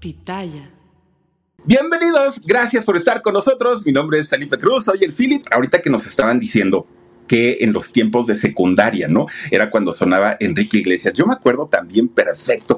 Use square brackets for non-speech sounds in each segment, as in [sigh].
Pitaya. Bienvenidos, gracias por estar con nosotros. Mi nombre es Felipe Cruz, soy el Philip. Ahorita que nos estaban diciendo que en los tiempos de secundaria, ¿no? Era cuando sonaba Enrique Iglesias. Yo me acuerdo también perfecto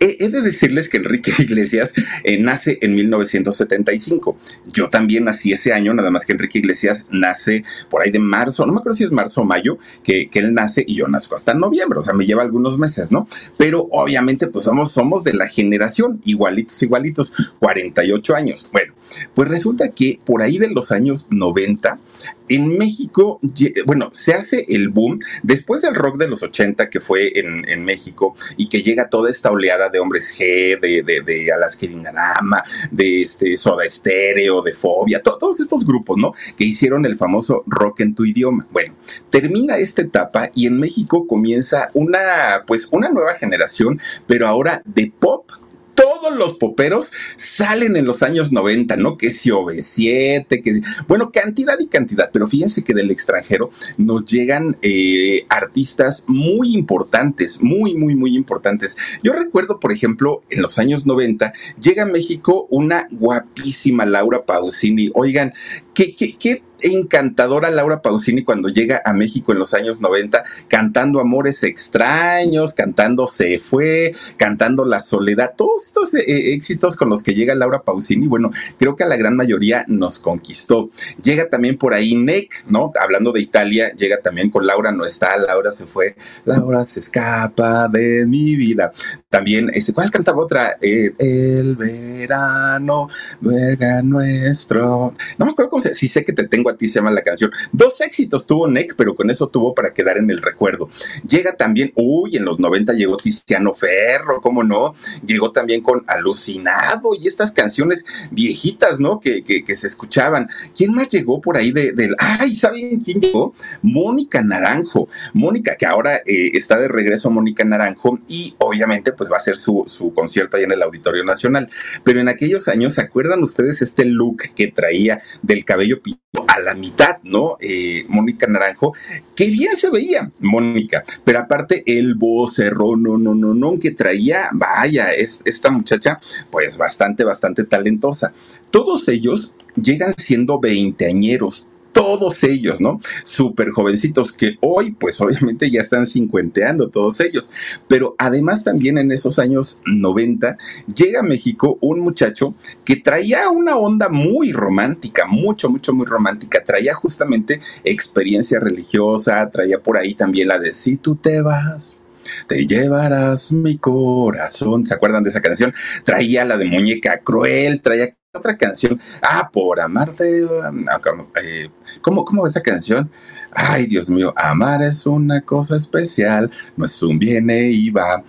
he, de decirles que Enrique [laughs] Iglesias eh, nace en 1975. Yo también nací ese año, nada más que Enrique Iglesias nace por ahí de marzo, no me acuerdo si es marzo o mayo, que, él nace y yo nazco hasta noviembre, o sea, me lleva algunos meses, ¿no? Pero obviamente, pues somos, somos de la generación, igualitos, igualitos, 48 años. Bueno, pues resulta que por ahí de los años 90, en México, bueno, se hace el boom después del rock de los 80 que fue en, México y que llega toda esta oleada de hombres G, de, de, de Alaska Dinarama, de este Soda Estéreo, de Fobia, todos estos grupos, ¿no? Que hicieron el famoso rock en tu idioma. Bueno, termina esta etapa y en México comienza una, pues, una nueva generación, pero ahora de pop todos los poperos salen en los años 90, ¿no? Que si OV7, que bueno, cantidad y cantidad, pero fíjense que del extranjero nos llegan eh, artistas muy importantes, muy, muy, muy importantes. Yo recuerdo, por ejemplo, en los años 90, llega a México una guapísima Laura Pausini. Oigan, ¿qué, qué, qué encantadora Laura Pausini cuando llega a México en los años 90, cantando Amores extraños, cantando Se fue, cantando La soledad, todos estos eh, eh, éxitos con los que llega Laura Pausini, bueno, creo que a la gran mayoría nos conquistó. Llega también por ahí Nick, ¿no? Hablando de Italia, llega también con Laura no está, Laura se fue, Laura se escapa de mi vida. También, este, ¿cuál cantaba otra? Eh, el verano, verga nuestro. No me acuerdo cómo se, si sé que te tengo se llama la canción. Dos éxitos tuvo Nick, pero con eso tuvo para quedar en el recuerdo. Llega también, uy, en los 90 llegó Tiziano Ferro, ¿cómo no? Llegó también con Alucinado y estas canciones viejitas, ¿no? Que, se escuchaban. ¿Quién más llegó por ahí de, del... Ay, ¿saben quién llegó? Mónica Naranjo. Mónica, que ahora eh, está de regreso Mónica Naranjo y obviamente pues va a hacer su, su concierto ahí en el Auditorio Nacional. Pero en aquellos años, ¿se acuerdan ustedes este look que traía del cabello a la mitad, ¿no? Eh, Mónica Naranjo, que bien se veía, Mónica, pero aparte el vocerrón, no, no, no, no, que traía, vaya, es, esta muchacha, pues bastante, bastante talentosa. Todos ellos llegan siendo veinteañeros, todos ellos, ¿no? Súper jovencitos que hoy, pues obviamente ya están cincuenteando todos ellos. Pero además también en esos años 90 llega a México un muchacho que traía una onda muy romántica, mucho, mucho, muy romántica. Traía justamente experiencia religiosa, traía por ahí también la de si tú te vas te llevarás mi corazón. ¿Se acuerdan de esa canción? Traía la de Muñeca Cruel, traía otra canción. Ah, por amarte. Ah, eh, ¿Cómo, cómo esa canción? Ay, Dios mío, amar es una cosa especial, no es un viene y va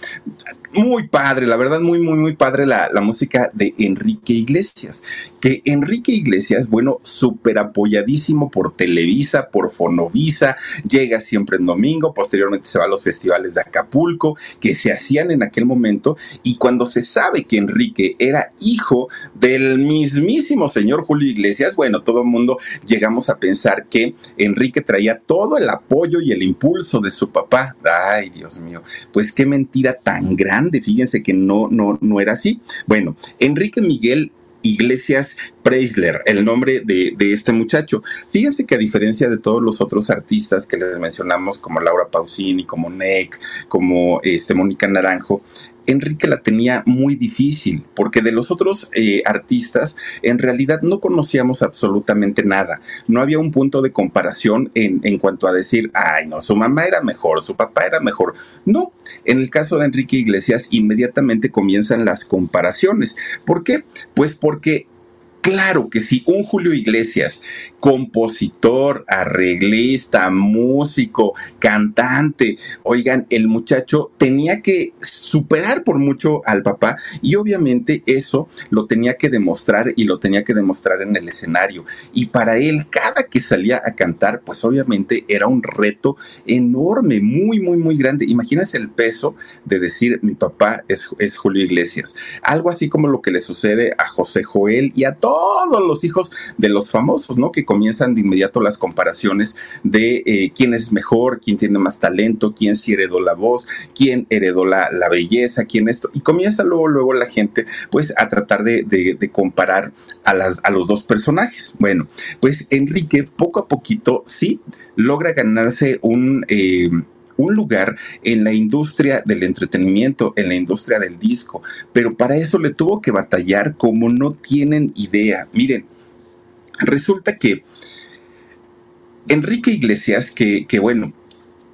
muy padre, la verdad, muy, muy, muy padre la, música de Enrique Iglesias. Que Enrique Iglesias, bueno, súper apoyadísimo por Televisa, por Fonovisa, llega siempre en domingo, posteriormente se va a los festivales de Acapulco que se hacían en aquel momento. Y cuando se sabe que Enrique era hijo del mismísimo señor Julio Iglesias, bueno, todo el mundo llegamos a pensar que Enrique traía todo el apoyo y el impulso de su papá. Ay, Dios mío, pues qué mentira tan grande fíjense que no, no, no era así. Bueno, Enrique Miguel Iglesias Preisler, el nombre de, de, este muchacho. Fíjense que a diferencia de todos los otros artistas que les mencionamos, como Laura Pausini, como Nick, como este, Mónica Naranjo, Enrique la tenía muy difícil, porque de los otros eh, artistas en realidad no conocíamos absolutamente nada. No había un punto de comparación en, en, cuanto a decir, ay, no, su mamá era mejor, su papá era mejor. No, en el caso de Enrique Iglesias inmediatamente comienzan las comparaciones. ¿Por qué? Pues porque Claro que sí, un Julio Iglesias, compositor, arreglista, músico, cantante, oigan, el muchacho tenía que superar por mucho al papá y obviamente eso lo tenía que demostrar y lo tenía que demostrar en el escenario. Y para él, cada que salía a cantar, pues obviamente era un reto enorme, muy, muy, muy grande. Imagínense el peso de decir mi papá es, Julio Iglesias. Algo así como lo que le sucede a José Joel y a todos todos los hijos de los famosos, ¿no? Que comienzan de inmediato las comparaciones de eh, quién es mejor, quién tiene más talento, quién sí heredó la voz, quién heredó la, la belleza, quién esto. Y comienza luego, luego la gente, pues, a tratar de, de, comparar a, las, a los dos personajes. Bueno, pues Enrique, poco a poquito, sí, logra ganarse un... Eh, un lugar en la industria del entretenimiento, en la industria del disco, pero para eso le tuvo que batallar como no tienen idea. Miren, resulta que Enrique Iglesias, que, que bueno,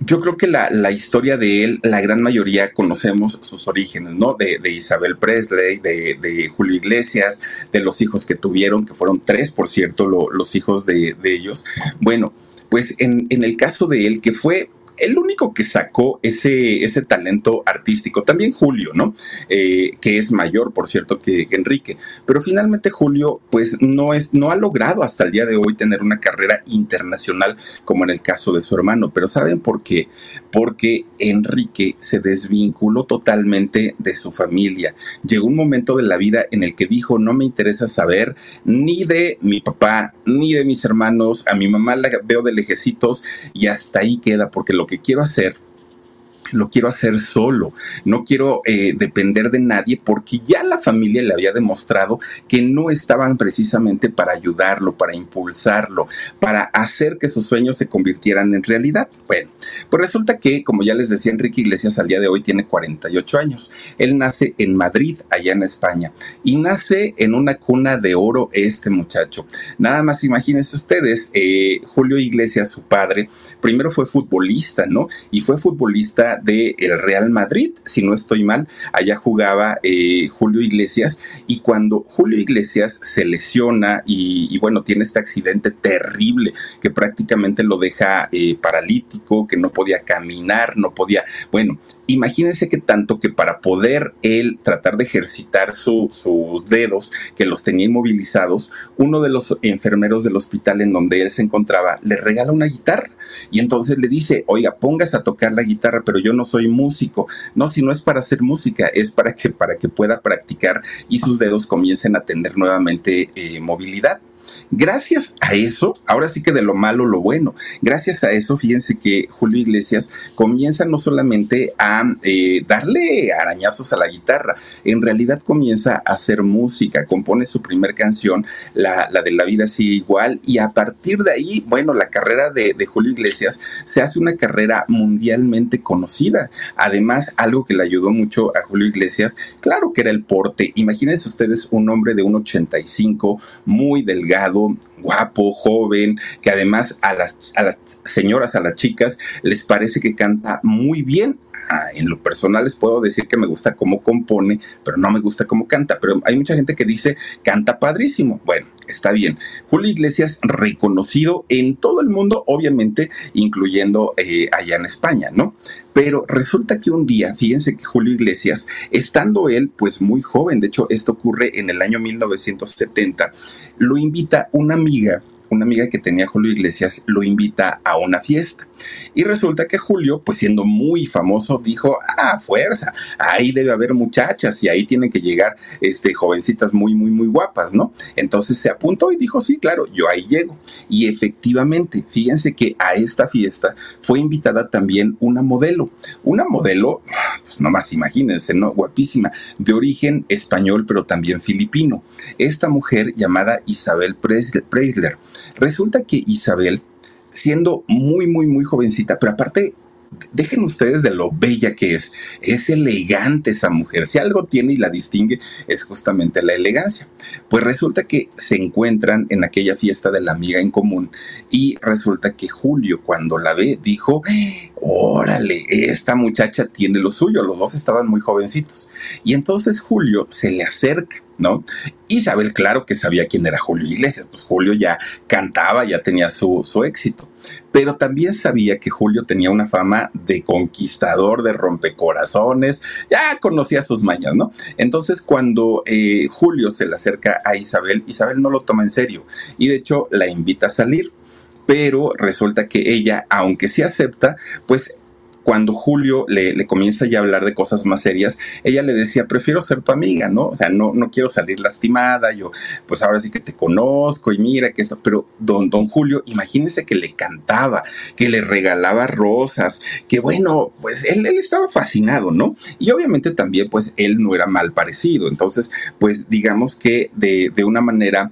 yo creo que la, la, historia de él, la gran mayoría conocemos sus orígenes, ¿no? De, de Isabel Presley, de, de, Julio Iglesias, de los hijos que tuvieron, que fueron tres, por cierto, lo, los hijos de, de, ellos. Bueno, pues en, en el caso de él, que fue el único que sacó ese, ese talento artístico, también Julio, ¿no? Eh, que es mayor, por cierto, que Enrique. Pero finalmente Julio, pues no, es, no ha logrado hasta el día de hoy tener una carrera internacional como en el caso de su hermano. Pero ¿saben por qué? Porque Enrique se desvinculó totalmente de su familia. Llegó un momento de la vida en el que dijo, no me interesa saber ni de mi papá, ni de mis hermanos, a mi mamá la veo de lejecitos y hasta ahí queda, porque lo que quiero hacer lo quiero hacer solo, no quiero eh, depender de nadie porque ya la familia le había demostrado que no estaban precisamente para ayudarlo, para impulsarlo, para hacer que sus sueños se convirtieran en realidad. Bueno, pues resulta que, como ya les decía, Enrique Iglesias al día de hoy tiene 48 años. Él nace en Madrid, allá en España, y nace en una cuna de oro este muchacho. Nada más imagínense ustedes, eh, Julio Iglesias, su padre, primero fue futbolista, ¿no? Y fue futbolista del el Real Madrid, si no estoy mal, allá jugaba eh, Julio Iglesias y cuando Julio Iglesias se lesiona y, y, bueno, tiene este accidente terrible que prácticamente lo deja eh, paralítico, que no podía caminar, no podía, bueno, imagínense que tanto que para poder él tratar de ejercitar su, sus dedos, que los tenía inmovilizados, uno de los enfermeros del hospital en donde él se encontraba le regala una guitarra y entonces le dice, oiga, pongas a tocar la guitarra, pero yo no soy músico. No, si no es para hacer música, es para que, para que pueda practicar y sus dedos comiencen a tener nuevamente eh, movilidad. Gracias a eso, ahora sí que de lo malo lo bueno, gracias a eso, fíjense que Julio Iglesias comienza no solamente a eh, darle arañazos a la guitarra, en realidad comienza a hacer música, compone su primer canción, la, de La vida sigue igual, y a partir de ahí, bueno, la carrera de, de Julio Iglesias se hace una carrera mundialmente conocida. Además, algo que le ayudó mucho a Julio Iglesias, claro que era el porte. Imagínense ustedes un hombre de un 85, muy delgado, dejado guapo, joven, que además a las, señoras, a las chicas, les parece que canta muy bien. Ah, en lo personal les puedo decir que me gusta cómo compone, pero no me gusta cómo canta. Pero hay mucha gente que dice canta padrísimo. Bueno, está bien. Julio Iglesias reconocido en todo el mundo, obviamente, incluyendo eh, allá en España, ¿no? Pero resulta que un día, fíjense que Julio Iglesias, estando él pues muy joven, de hecho esto ocurre en el año 1970, lo invita una amiga briga una amiga que tenía Julio Iglesias lo invita a una fiesta. Y resulta que Julio, pues siendo muy famoso, dijo, ah, fuerza, ahí debe haber muchachas y ahí tienen que llegar este, jovencitas muy, muy, muy guapas, ¿no? Entonces se apuntó y dijo, sí, claro, yo ahí llego. Y efectivamente, fíjense que a esta fiesta fue invitada también una modelo, una modelo pues nomás imagínense, ¿no? Guapísima, de origen español, pero también filipino. Esta mujer llamada Isabel Preisler. Resulta que Isabel, siendo muy, muy, muy jovencita, pero aparte dejen ustedes de lo bella que es. Es elegante esa mujer. Si algo tiene y la distingue es justamente la elegancia. Pues resulta que se encuentran en aquella fiesta de la amiga en común y resulta que Julio cuando la ve dijo, órale, esta muchacha tiene lo suyo. Los dos estaban muy jovencitos. Y entonces Julio se le acerca ¿no? Isabel, claro que sabía quién era Julio Iglesias, pues Julio ya cantaba, ya tenía su, su éxito, pero también sabía que Julio tenía una fama de conquistador, de rompecorazones, ya conocía sus mañas, ¿no? Entonces cuando eh, Julio se le acerca a Isabel, Isabel no lo toma en serio y de hecho la invita a salir pero resulta que ella, aunque sí acepta, pues cuando Julio le, comienza ya a hablar de cosas más serias, ella le decía, prefiero ser tu amiga, ¿no? O sea, no, no quiero salir lastimada, yo, pues ahora sí que te conozco y mira que esto, pero don, don Julio, imagínese que le cantaba, que le regalaba rosas, que bueno, pues él, él estaba fascinado, ¿no? Y obviamente también, pues él no era mal parecido, entonces, pues digamos que de, de una manera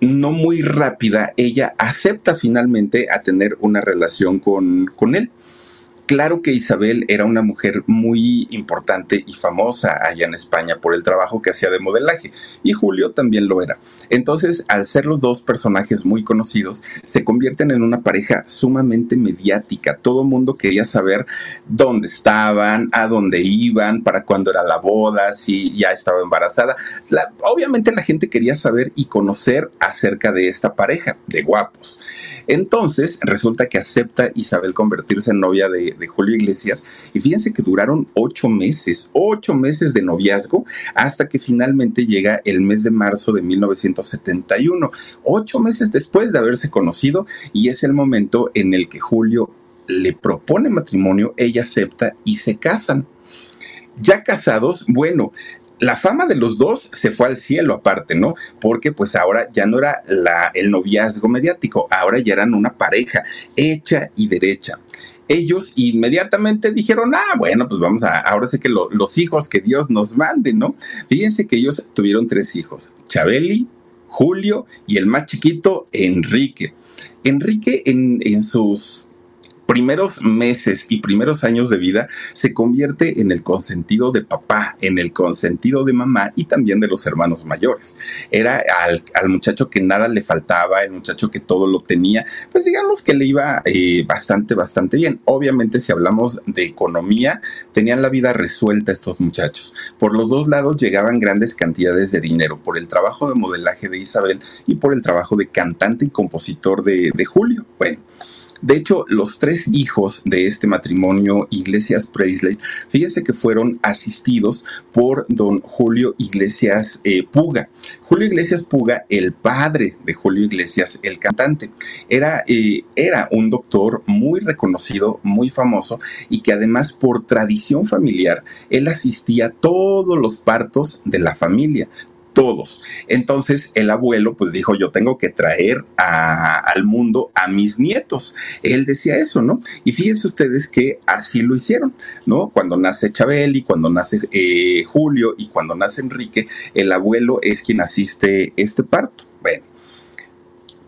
no muy rápida, ella acepta finalmente a tener una relación con, con él. Claro que Isabel era una mujer muy importante y famosa allá en España por el trabajo que hacía de modelaje y Julio también lo era. Entonces, al ser los dos personajes muy conocidos, se convierten en una pareja sumamente mediática. Todo mundo quería saber dónde estaban, a dónde iban, para cuándo era la boda, si ya estaba embarazada. obviamente la gente quería saber y conocer acerca de esta pareja de guapos. Entonces, resulta que acepta Isabel convertirse en novia de, Julio Iglesias. Y fíjense que duraron ocho meses, ocho meses de noviazgo, hasta que finalmente llega el mes de marzo de 1971, ocho meses después de haberse conocido, y es el momento en el que Julio le propone matrimonio, ella acepta y se casan. Ya casados, bueno, la fama de los dos se fue al cielo aparte, ¿no? Porque pues ahora ya no era la, el noviazgo mediático, ahora ya eran una pareja hecha y derecha ellos inmediatamente dijeron, ah, bueno, pues vamos a, ahora sé que los hijos que Dios nos mande, ¿no? Fíjense que ellos tuvieron tres hijos, Chabeli, Julio y el más chiquito, Enrique. Enrique en, en sus primeros meses y primeros años de vida se convierte en el consentido de papá, en el consentido de mamá y también de los hermanos mayores. Era al, muchacho que nada le faltaba, el muchacho que todo lo tenía, pues digamos que le iba eh, bastante, bastante bien. Obviamente si hablamos de economía, tenían la vida resuelta estos muchachos. Por los dos lados llegaban grandes cantidades de dinero, por el trabajo de modelaje de Isabel y por el trabajo de cantante y compositor de, de Julio. Bueno. De hecho, los tres hijos de este matrimonio Iglesias Presley, fíjense que fueron asistidos por don Julio Iglesias eh, Puga. Julio Iglesias Puga, el padre de Julio Iglesias, el cantante, era, eh, era un doctor muy reconocido, muy famoso y que además por tradición familiar, él asistía a todos los partos de la familia, todos. Entonces el abuelo pues dijo, yo tengo que traer al mundo a mis nietos. Él decía eso, ¿no? Y fíjense ustedes que así lo hicieron, ¿no? Cuando nace Chabeli, cuando nace eh, Julio y cuando nace Enrique, el abuelo es quien asiste este parto. Bueno.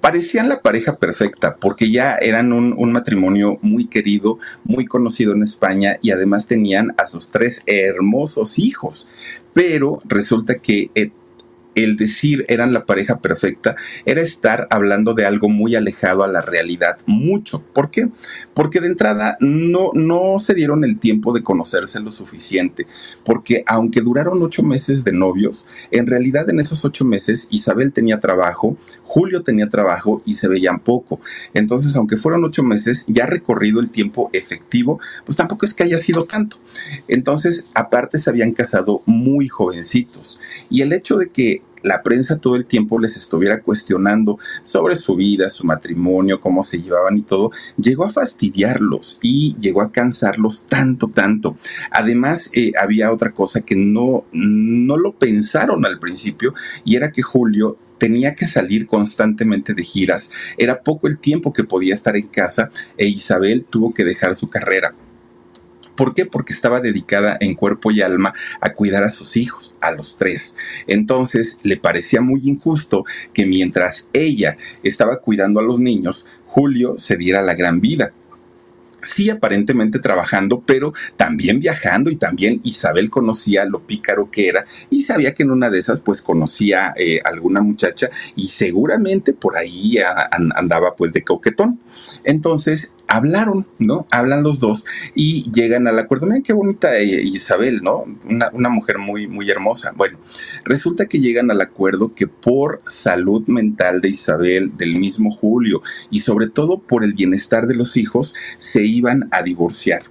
Parecían la pareja perfecta porque ya eran un, un matrimonio muy querido, muy conocido en España y además tenían a sus tres hermosos hijos. Pero resulta que eh, el decir eran la pareja perfecta era estar hablando de algo muy alejado a la realidad, mucho. ¿Por qué? Porque de entrada no, no se dieron el tiempo de conocerse lo suficiente, porque aunque duraron ocho meses de novios, en realidad en esos ocho meses Isabel tenía trabajo, Julio tenía trabajo y se veían poco. Entonces, aunque fueron ocho meses, ya recorrido el tiempo efectivo, pues tampoco es que haya sido tanto. Entonces, aparte se habían casado muy jovencitos. Y el hecho de que la prensa todo el tiempo les estuviera cuestionando sobre su vida, su matrimonio, cómo se llevaban y todo, llegó a fastidiarlos y llegó a cansarlos tanto, tanto. Además, eh, había otra cosa que no, no lo pensaron al principio y era que Julio tenía que salir constantemente de giras, era poco el tiempo que podía estar en casa e Isabel tuvo que dejar su carrera. ¿Por qué? Porque estaba dedicada en cuerpo y alma a cuidar a sus hijos, a los tres. Entonces le parecía muy injusto que mientras ella estaba cuidando a los niños, Julio se diera la gran vida sí aparentemente trabajando, pero también viajando y también Isabel conocía lo pícaro que era y sabía que en una de esas pues conocía eh, alguna muchacha y seguramente por ahí andaba pues de coquetón. Entonces hablaron, ¿no? Hablan los dos y llegan al acuerdo. Miren qué bonita eh, Isabel, ¿no? Una, mujer muy, muy hermosa. Bueno, resulta que llegan al acuerdo que por salud mental de Isabel, del mismo Julio y sobre todo por el bienestar de los hijos, se iban a divorciar.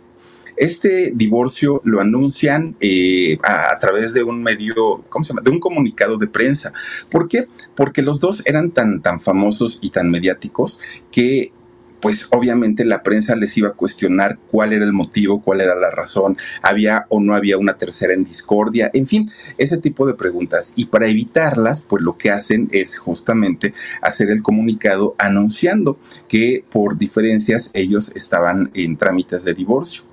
Este divorcio lo anuncian eh, a, a, través de un medio, ¿cómo se llama? De un comunicado de prensa. ¿Por qué? Porque los dos eran tan, tan famosos y tan mediáticos que pues obviamente la prensa les iba a cuestionar cuál era el motivo, cuál era la razón, había o no había una tercera en discordia, en fin, ese tipo de preguntas. Y para evitarlas, pues lo que hacen es justamente hacer el comunicado anunciando que por diferencias ellos estaban en trámites de divorcio.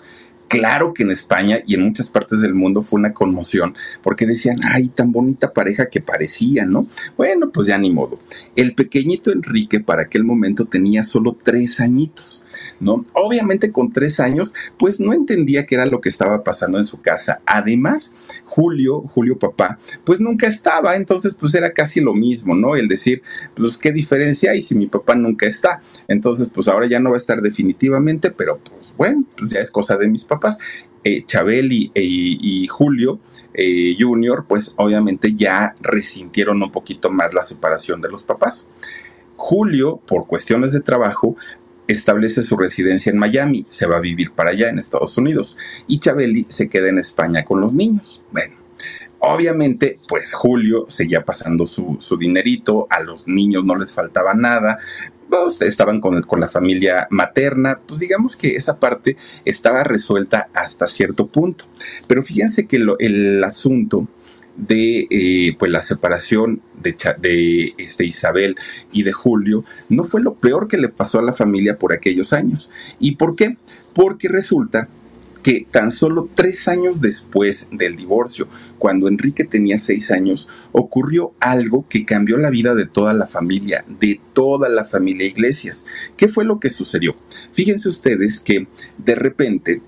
Claro que en España y en muchas partes del mundo fue una conmoción porque decían, ay, tan bonita pareja que parecía, ¿no? Bueno, pues ya ni modo. El pequeñito Enrique para aquel momento tenía solo tres añitos, ¿no? Obviamente con tres años, pues no entendía qué era lo que estaba pasando en su casa. Además, Julio, Julio papá, pues nunca estaba, entonces pues era casi lo mismo, ¿no? El decir, pues qué diferencia hay si mi papá nunca está. Entonces, pues ahora ya no va a estar definitivamente, pero pues bueno, pues ya es cosa de mis papás. Eh, Chabel y, Julio eh, Junior, pues obviamente ya resintieron un poquito más la separación de los papás. Julio, por cuestiones de trabajo, establece su residencia en Miami, se va a vivir para allá en Estados Unidos y Chabeli se queda en España con los niños. Bueno, obviamente, pues Julio seguía pasando su, dinerito, a los niños no les faltaba nada, pues, estaban con, con, la familia materna, pues digamos que esa parte estaba resuelta hasta cierto punto. Pero fíjense que el asunto de eh, pues la separación de, de este, Isabel y de Julio no fue lo peor que le pasó a la familia por aquellos años. ¿Y por qué? Porque resulta que tan solo tres años después del divorcio, cuando Enrique tenía seis años, ocurrió algo que cambió la vida de toda la familia, de toda la familia Iglesias. ¿Qué fue lo que sucedió? Fíjense ustedes que de repente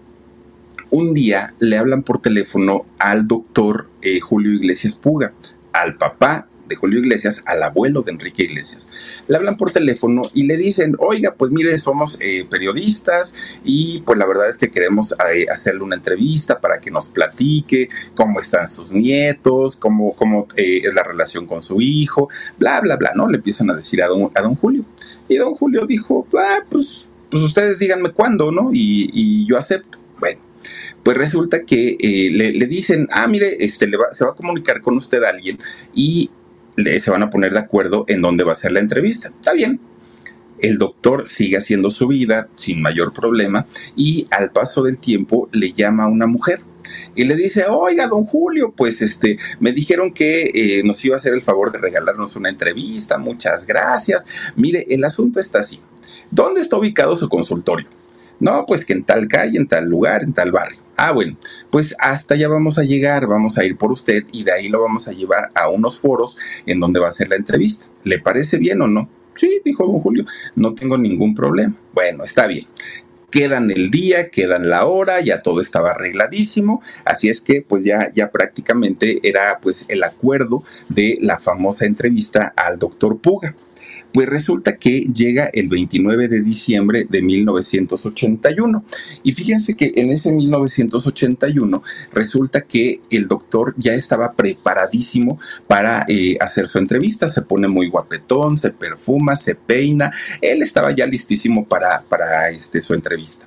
un día le hablan por teléfono al doctor eh, Julio Iglesias Puga, al papá de Julio Iglesias, al abuelo de Enrique Iglesias. Le hablan por teléfono y le dicen, oiga, pues mire, somos eh, periodistas y pues la verdad es que queremos eh, hacerle una entrevista para que nos platique cómo están sus nietos, cómo, cómo es la relación con su hijo, bla, bla, bla, ¿no? Le empiezan a decir a don, a don Julio. Y don Julio dijo, ah, pues, pues ustedes díganme cuándo, ¿no? Y, yo acepto. Bueno, pues resulta que eh, le, dicen, ah, mire, este, le se va a comunicar con usted alguien y le, se van a poner de acuerdo en dónde va a ser la entrevista. Está bien. El doctor sigue haciendo su vida sin mayor problema y al paso del tiempo le llama a una mujer y le dice, oiga, don Julio, pues este, me dijeron que eh, nos iba a hacer el favor de regalarnos una entrevista, muchas gracias. Mire, el asunto está así. ¿Dónde está ubicado su consultorio? No, pues que en tal calle, en tal lugar, en tal barrio. Ah, bueno, pues hasta allá vamos a llegar, vamos a ir por usted y de ahí lo vamos a llevar a unos foros en donde va a ser la entrevista. ¿Le parece bien o no? Sí, dijo don Julio, no tengo ningún problema. Bueno, está bien. quedan el día, quedan la hora, ya todo estaba arregladísimo, así es que pues ya, ya prácticamente era pues el acuerdo de la famosa entrevista al doctor Puga. Pues resulta que llega el 29 de diciembre de 1981. Y fíjense que en ese 1981 resulta que el doctor ya estaba preparadísimo para eh, hacer su entrevista. Se pone muy guapetón, se perfuma, se peina. Él estaba ya listísimo para, para este, su entrevista.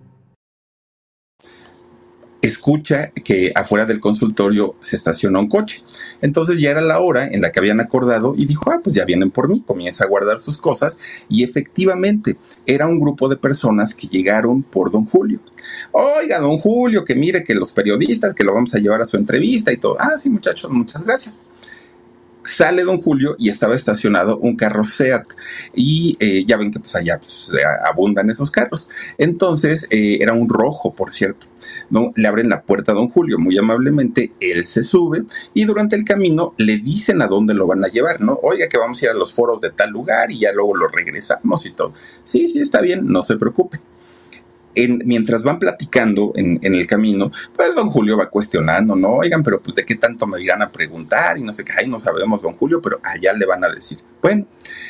escucha que afuera del consultorio se estaciona un coche. Entonces ya era la hora en la que habían acordado y dijo, ah, pues ya vienen por mí, comienza a guardar sus cosas y efectivamente era un grupo de personas que llegaron por don Julio. Oiga, don Julio, que mire que los periodistas, que lo vamos a llevar a su entrevista y todo. Ah, sí, muchachos, muchas gracias sale don Julio y estaba estacionado un carro SEAT y eh, ya ven que pues allá pues, abundan esos carros. Entonces eh, era un rojo, por cierto. ¿no? Le abren la puerta a don Julio muy amablemente, él se sube y durante el camino le dicen a dónde lo van a llevar, ¿no? Oiga que vamos a ir a los foros de tal lugar y ya luego lo regresamos y todo. Sí, sí, está bien, no se preocupe mientras van platicando en, el camino, pues don Julio va cuestionando, ¿no? Oigan, pero pues de qué tanto me irán a preguntar y no sé qué, ay, no sabemos, don Julio, pero allá le van a decir. Bueno,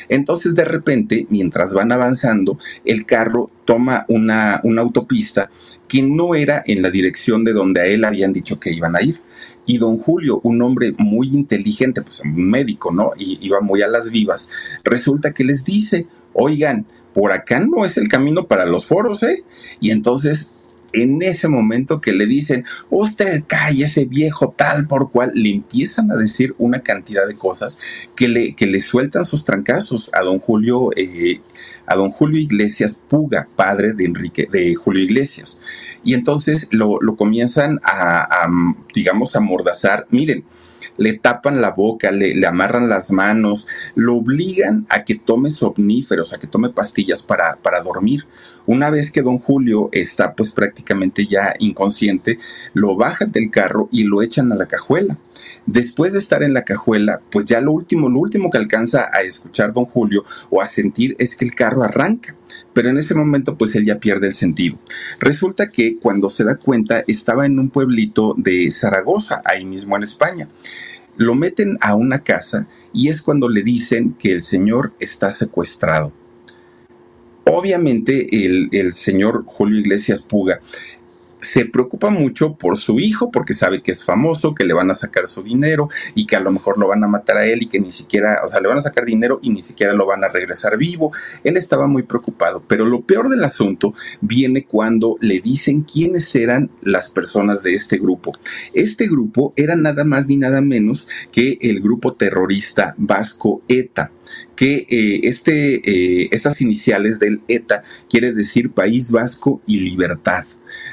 entonces de repente, mientras van avanzando, el carro toma una, una autopista que no era en la dirección de donde a él habían dicho que iban a ir. Y don Julio, un hombre muy inteligente, pues un médico, ¿no? Y iba muy a las vivas, resulta que les dice, oigan, por acá no es el camino para los foros, ¿eh? Y entonces, en ese momento que le dicen, usted ese viejo tal por cual, le empiezan a decir una cantidad de cosas que le, que le sueltan sus trancazos a don Julio, eh, a don Julio Iglesias Puga, padre de Enrique, de Julio Iglesias. Y entonces lo, comienzan a, a, digamos, a mordazar. Miren, le tapan la boca, le, amarran las manos, lo obligan a que tome somníferos, a que tome pastillas para, para dormir. Una vez que don Julio está pues prácticamente ya inconsciente, lo bajan del carro y lo echan a la cajuela. Después de estar en la cajuela, pues ya lo último, lo último que alcanza a escuchar don Julio o a sentir es que el carro arranca. Pero en ese momento pues él ya pierde el sentido. Resulta que cuando se da cuenta estaba en un pueblito de Zaragoza, ahí mismo en España. Lo meten a una casa y es cuando le dicen que el señor está secuestrado. Obviamente el, el señor Julio Iglesias Puga se preocupa mucho por su hijo porque sabe que es famoso, que le van a sacar su dinero y que a lo mejor lo van a matar a él y que ni siquiera, o sea, le van a sacar dinero y ni siquiera lo van a regresar vivo. Él estaba muy preocupado, pero lo peor del asunto viene cuando le dicen quiénes eran las personas de este grupo. Este grupo era nada más ni nada menos que el grupo terrorista vasco ETA que eh, este, eh, estas iniciales del ETA quiere decir País Vasco y Libertad.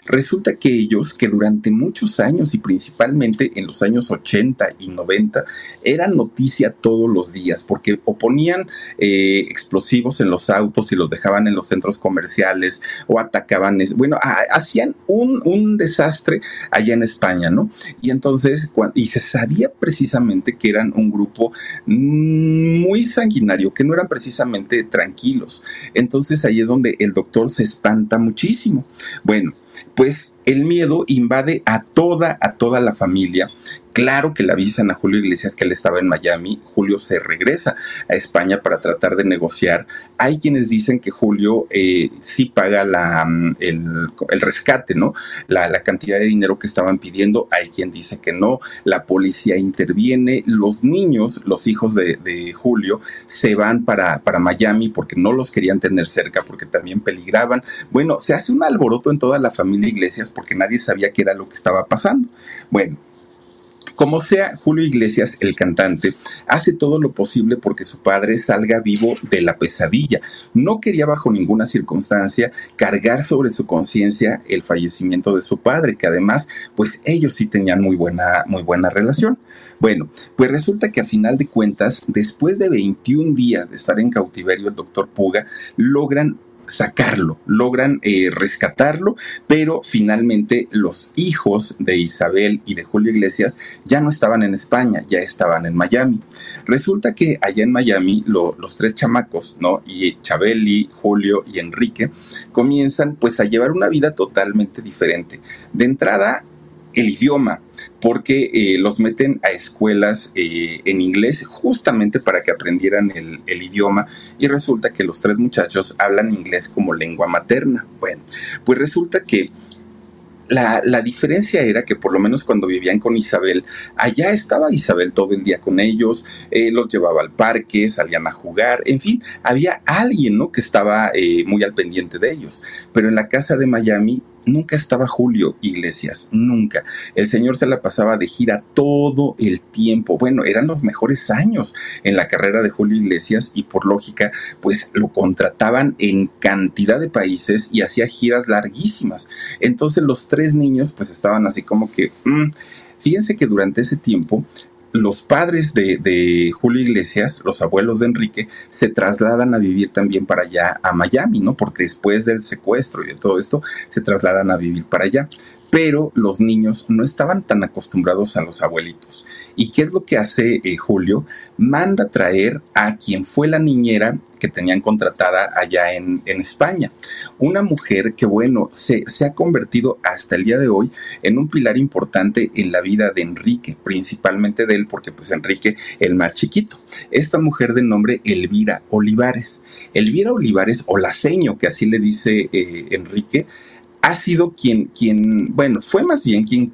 Resulta que ellos, que durante muchos años y principalmente en los años 80 y 90, eran noticia todos los días porque oponían eh, explosivos en los autos y los dejaban en los centros comerciales o atacaban, bueno, hacían un, un, desastre allá en España, ¿no? Y entonces, y se sabía precisamente que eran un grupo muy sanguinario, que no eran precisamente tranquilos. Entonces ahí es donde el doctor se espanta muchísimo. Bueno, pues el miedo invade a toda, a toda la familia Claro que le avisan a Julio Iglesias que él estaba en Miami. Julio se regresa a España para tratar de negociar. Hay quienes dicen que Julio eh, sí paga la, mm, el, rescate, ¿no? La, cantidad de dinero que estaban pidiendo. Hay quien dice que no. La policía interviene. Los niños, los hijos de, Julio, se van para, para Miami porque no los querían tener cerca, porque también peligraban. Bueno, se hace un alboroto en toda la familia Iglesias porque nadie sabía qué era lo que estaba pasando. Bueno, Como sea, Julio Iglesias, el cantante, hace todo lo posible porque su padre salga vivo de la pesadilla. No quería bajo ninguna circunstancia cargar sobre su conciencia el fallecimiento de su padre, que además, pues ellos sí tenían muy buena, muy buena relación. Bueno, pues resulta que a final de cuentas, después de 21 días de estar en cautiverio, el doctor Puga logran sacarlo, logran eh, rescatarlo, pero finalmente los hijos de Isabel y de Julio Iglesias ya no estaban en España, ya estaban en Miami. Resulta que allá en Miami los tres chamacos, ¿no? Y Chabeli, Julio y Enrique comienzan pues a llevar una vida totalmente diferente. De entrada, el idioma, porque eh, los meten a escuelas eh, en inglés justamente para que aprendieran el, idioma y resulta que los tres muchachos hablan inglés como lengua materna. Bueno, pues resulta que la, diferencia era que por lo menos cuando vivían con Isabel, allá estaba Isabel todo el día con ellos, eh, los llevaba al parque, salían a jugar, en fin, había alguien, ¿no? Que estaba muy al pendiente de ellos. Pero en la casa de Miami nunca estaba Julio Iglesias, nunca. El señor se la pasaba de gira todo el tiempo. Bueno, eran los mejores años en la carrera de Julio Iglesias y por lógica, pues lo contrataban en cantidad de países y hacía giras larguísimas. Entonces los tres niños pues estaban así como que... Mm, fíjense que durante ese tiempo los padres de, Julio Iglesias, los abuelos de Enrique, se trasladan a vivir también para allá, a Miami, ¿no? Porque después del secuestro y de todo esto, se trasladan a vivir para allá pero los niños no estaban tan acostumbrados a los abuelitos. ¿Y qué es lo que hace eh, Julio? Manda traer a quien fue la niñera que tenían contratada allá en, España. Una mujer que, bueno, se, se, ha convertido hasta el día de hoy en un pilar importante en la vida de Enrique, principalmente de él, porque pues Enrique, el más chiquito. Esta mujer de nombre Elvira Olivares. Elvira Olivares, o la seño, que así le dice eh, Enrique, ha sido quien, quien, bueno, fue más bien quien,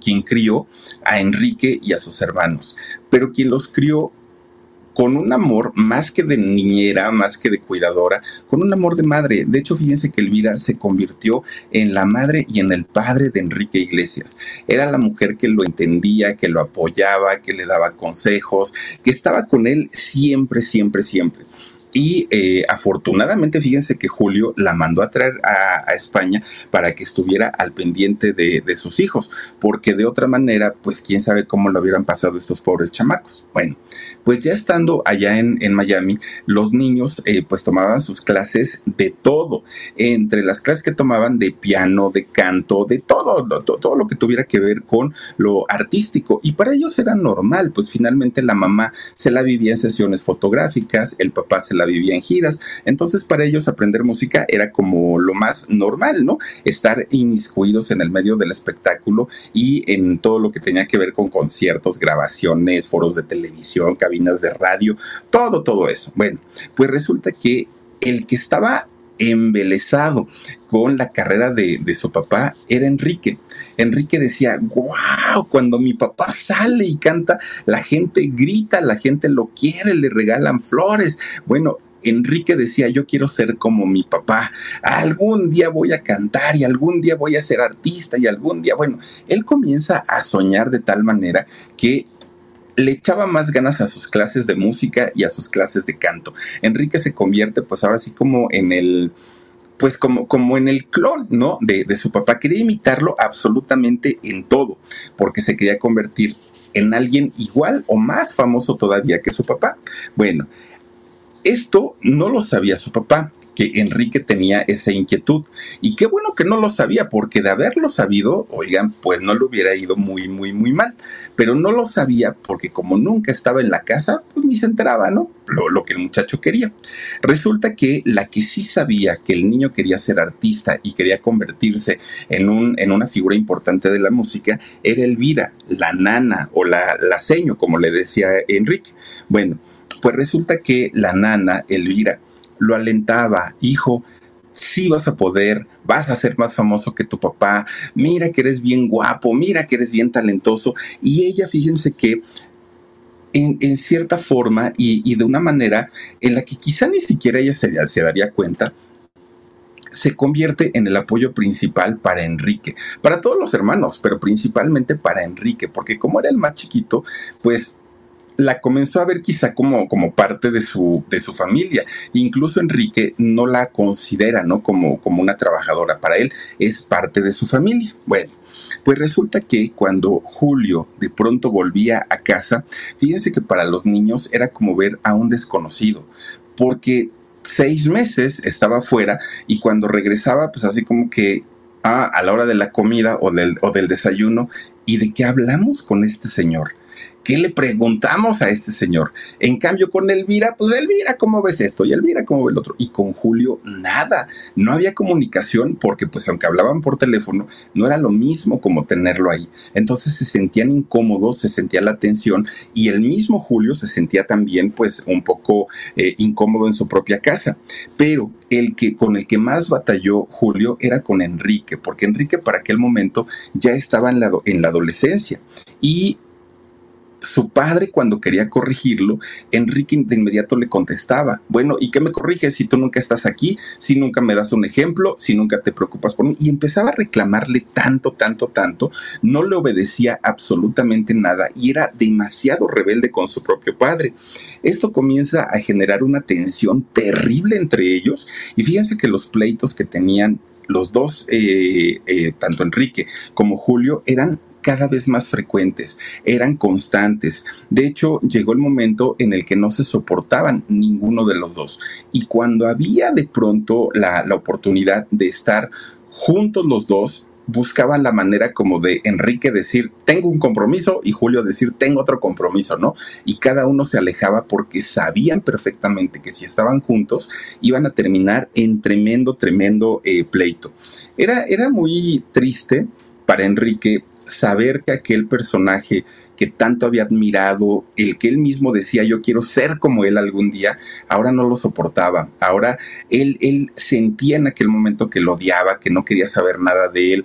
quien crió a Enrique y a sus hermanos, pero quien los crió con un amor más que de niñera, más que de cuidadora, con un amor de madre. De hecho, fíjense que Elvira se convirtió en la madre y en el padre de Enrique Iglesias. Era la mujer que lo entendía, que lo apoyaba, que le daba consejos, que estaba con él siempre, siempre, siempre. Y eh, afortunadamente, fíjense que Julio la mandó a traer a, España para que estuviera al pendiente de, sus hijos, porque de otra manera, pues quién sabe cómo lo hubieran pasado estos pobres chamacos. Bueno, pues ya estando allá en, Miami, los niños eh, pues tomaban sus clases de todo, entre las clases que tomaban de piano, de canto, de todo, todo lo que tuviera que ver con lo artístico. Y para ellos era normal, pues finalmente la mamá se la vivía en sesiones fotográficas, el papá se la vivía en giras. Entonces para ellos aprender música era como lo más normal, ¿no? Estar inmiscuidos en el medio del espectáculo y en todo lo que tenía que ver con conciertos, grabaciones, foros de televisión, cabinas de radio, todo, todo eso. Bueno, pues resulta que el que estaba embelesado con la carrera de, de, su papá era Enrique. Enrique decía, wow, cuando mi papá sale y canta, la gente grita, la gente lo quiere, le regalan flores. Bueno, Enrique decía, yo quiero ser como mi papá, algún día voy a cantar y algún día voy a ser artista y algún día, bueno, él comienza a soñar de tal manera que le echaba más ganas a sus clases de música y a sus clases de canto. Enrique se convierte pues ahora sí como en el pues como, como en el clon, ¿no? De, de su papá. Quería imitarlo absolutamente en todo, porque se quería convertir en alguien igual o más famoso todavía que su papá. Bueno, esto no lo sabía su papá que Enrique tenía esa inquietud. Y qué bueno que no lo sabía, porque de haberlo sabido, oigan, pues no le hubiera ido muy, muy, muy mal. Pero no lo sabía porque como nunca estaba en la casa, pues ni se enteraba, ¿no? Lo, lo que el muchacho quería. Resulta que la que sí sabía que el niño quería ser artista y quería convertirse en, un, en una figura importante de la música era Elvira, la nana o la, la seño, como le decía Enrique. Bueno, pues resulta que la nana, Elvira, lo alentaba, hijo, sí vas a poder, vas a ser más famoso que tu papá, mira que eres bien guapo, mira que eres bien talentoso. Y ella, fíjense que en, cierta forma y, de una manera en la que quizá ni siquiera ella se, se daría cuenta, se convierte en el apoyo principal para Enrique, para todos los hermanos, pero principalmente para Enrique, porque como era el más chiquito, pues la comenzó a ver quizá como, como parte de su, de su familia. Incluso Enrique no la considera ¿no? Como, como una trabajadora. Para él es parte de su familia. Bueno, pues resulta que cuando Julio de pronto volvía a casa, fíjense que para los niños era como ver a un desconocido, porque seis meses estaba fuera y cuando regresaba, pues así como que ah, a la hora de la comida o del, o del desayuno, ¿y de qué hablamos con este señor? ¿Qué le preguntamos a este señor? En cambio, con Elvira, pues Elvira, ¿cómo ves esto? Y Elvira, ¿cómo ve el otro? Y con Julio, nada. No había comunicación porque, pues, aunque hablaban por teléfono, no era lo mismo como tenerlo ahí. Entonces se sentían incómodos, se sentía la tensión y el mismo Julio se sentía también, pues, un poco eh, incómodo en su propia casa. Pero el que con el que más batalló Julio era con Enrique, porque Enrique para aquel momento ya estaba en la, en la adolescencia y su padre cuando quería corregirlo, Enrique de inmediato le contestaba, bueno, ¿y qué me corriges si tú nunca estás aquí, si nunca me das un ejemplo, si nunca te preocupas por mí? Y empezaba a reclamarle tanto, tanto, tanto, no le obedecía absolutamente nada y era demasiado rebelde con su propio padre. Esto comienza a generar una tensión terrible entre ellos y fíjense que los pleitos que tenían los dos, eh, eh, tanto Enrique como Julio, eran cada vez más frecuentes, eran constantes. De hecho, llegó el momento en el que no se soportaban ninguno de los dos. Y cuando había de pronto la, oportunidad de estar juntos los dos, buscaban la manera como de Enrique decir, tengo un compromiso y Julio decir, tengo otro compromiso, ¿no? Y cada uno se alejaba porque sabían perfectamente que si estaban juntos iban a terminar en tremendo, tremendo eh, pleito. Era, era muy triste para Enrique saber que aquel personaje que tanto había admirado, el que él mismo decía yo quiero ser como él algún día, ahora no lo soportaba. Ahora él, él sentía en aquel momento que lo odiaba, que no quería saber nada de él,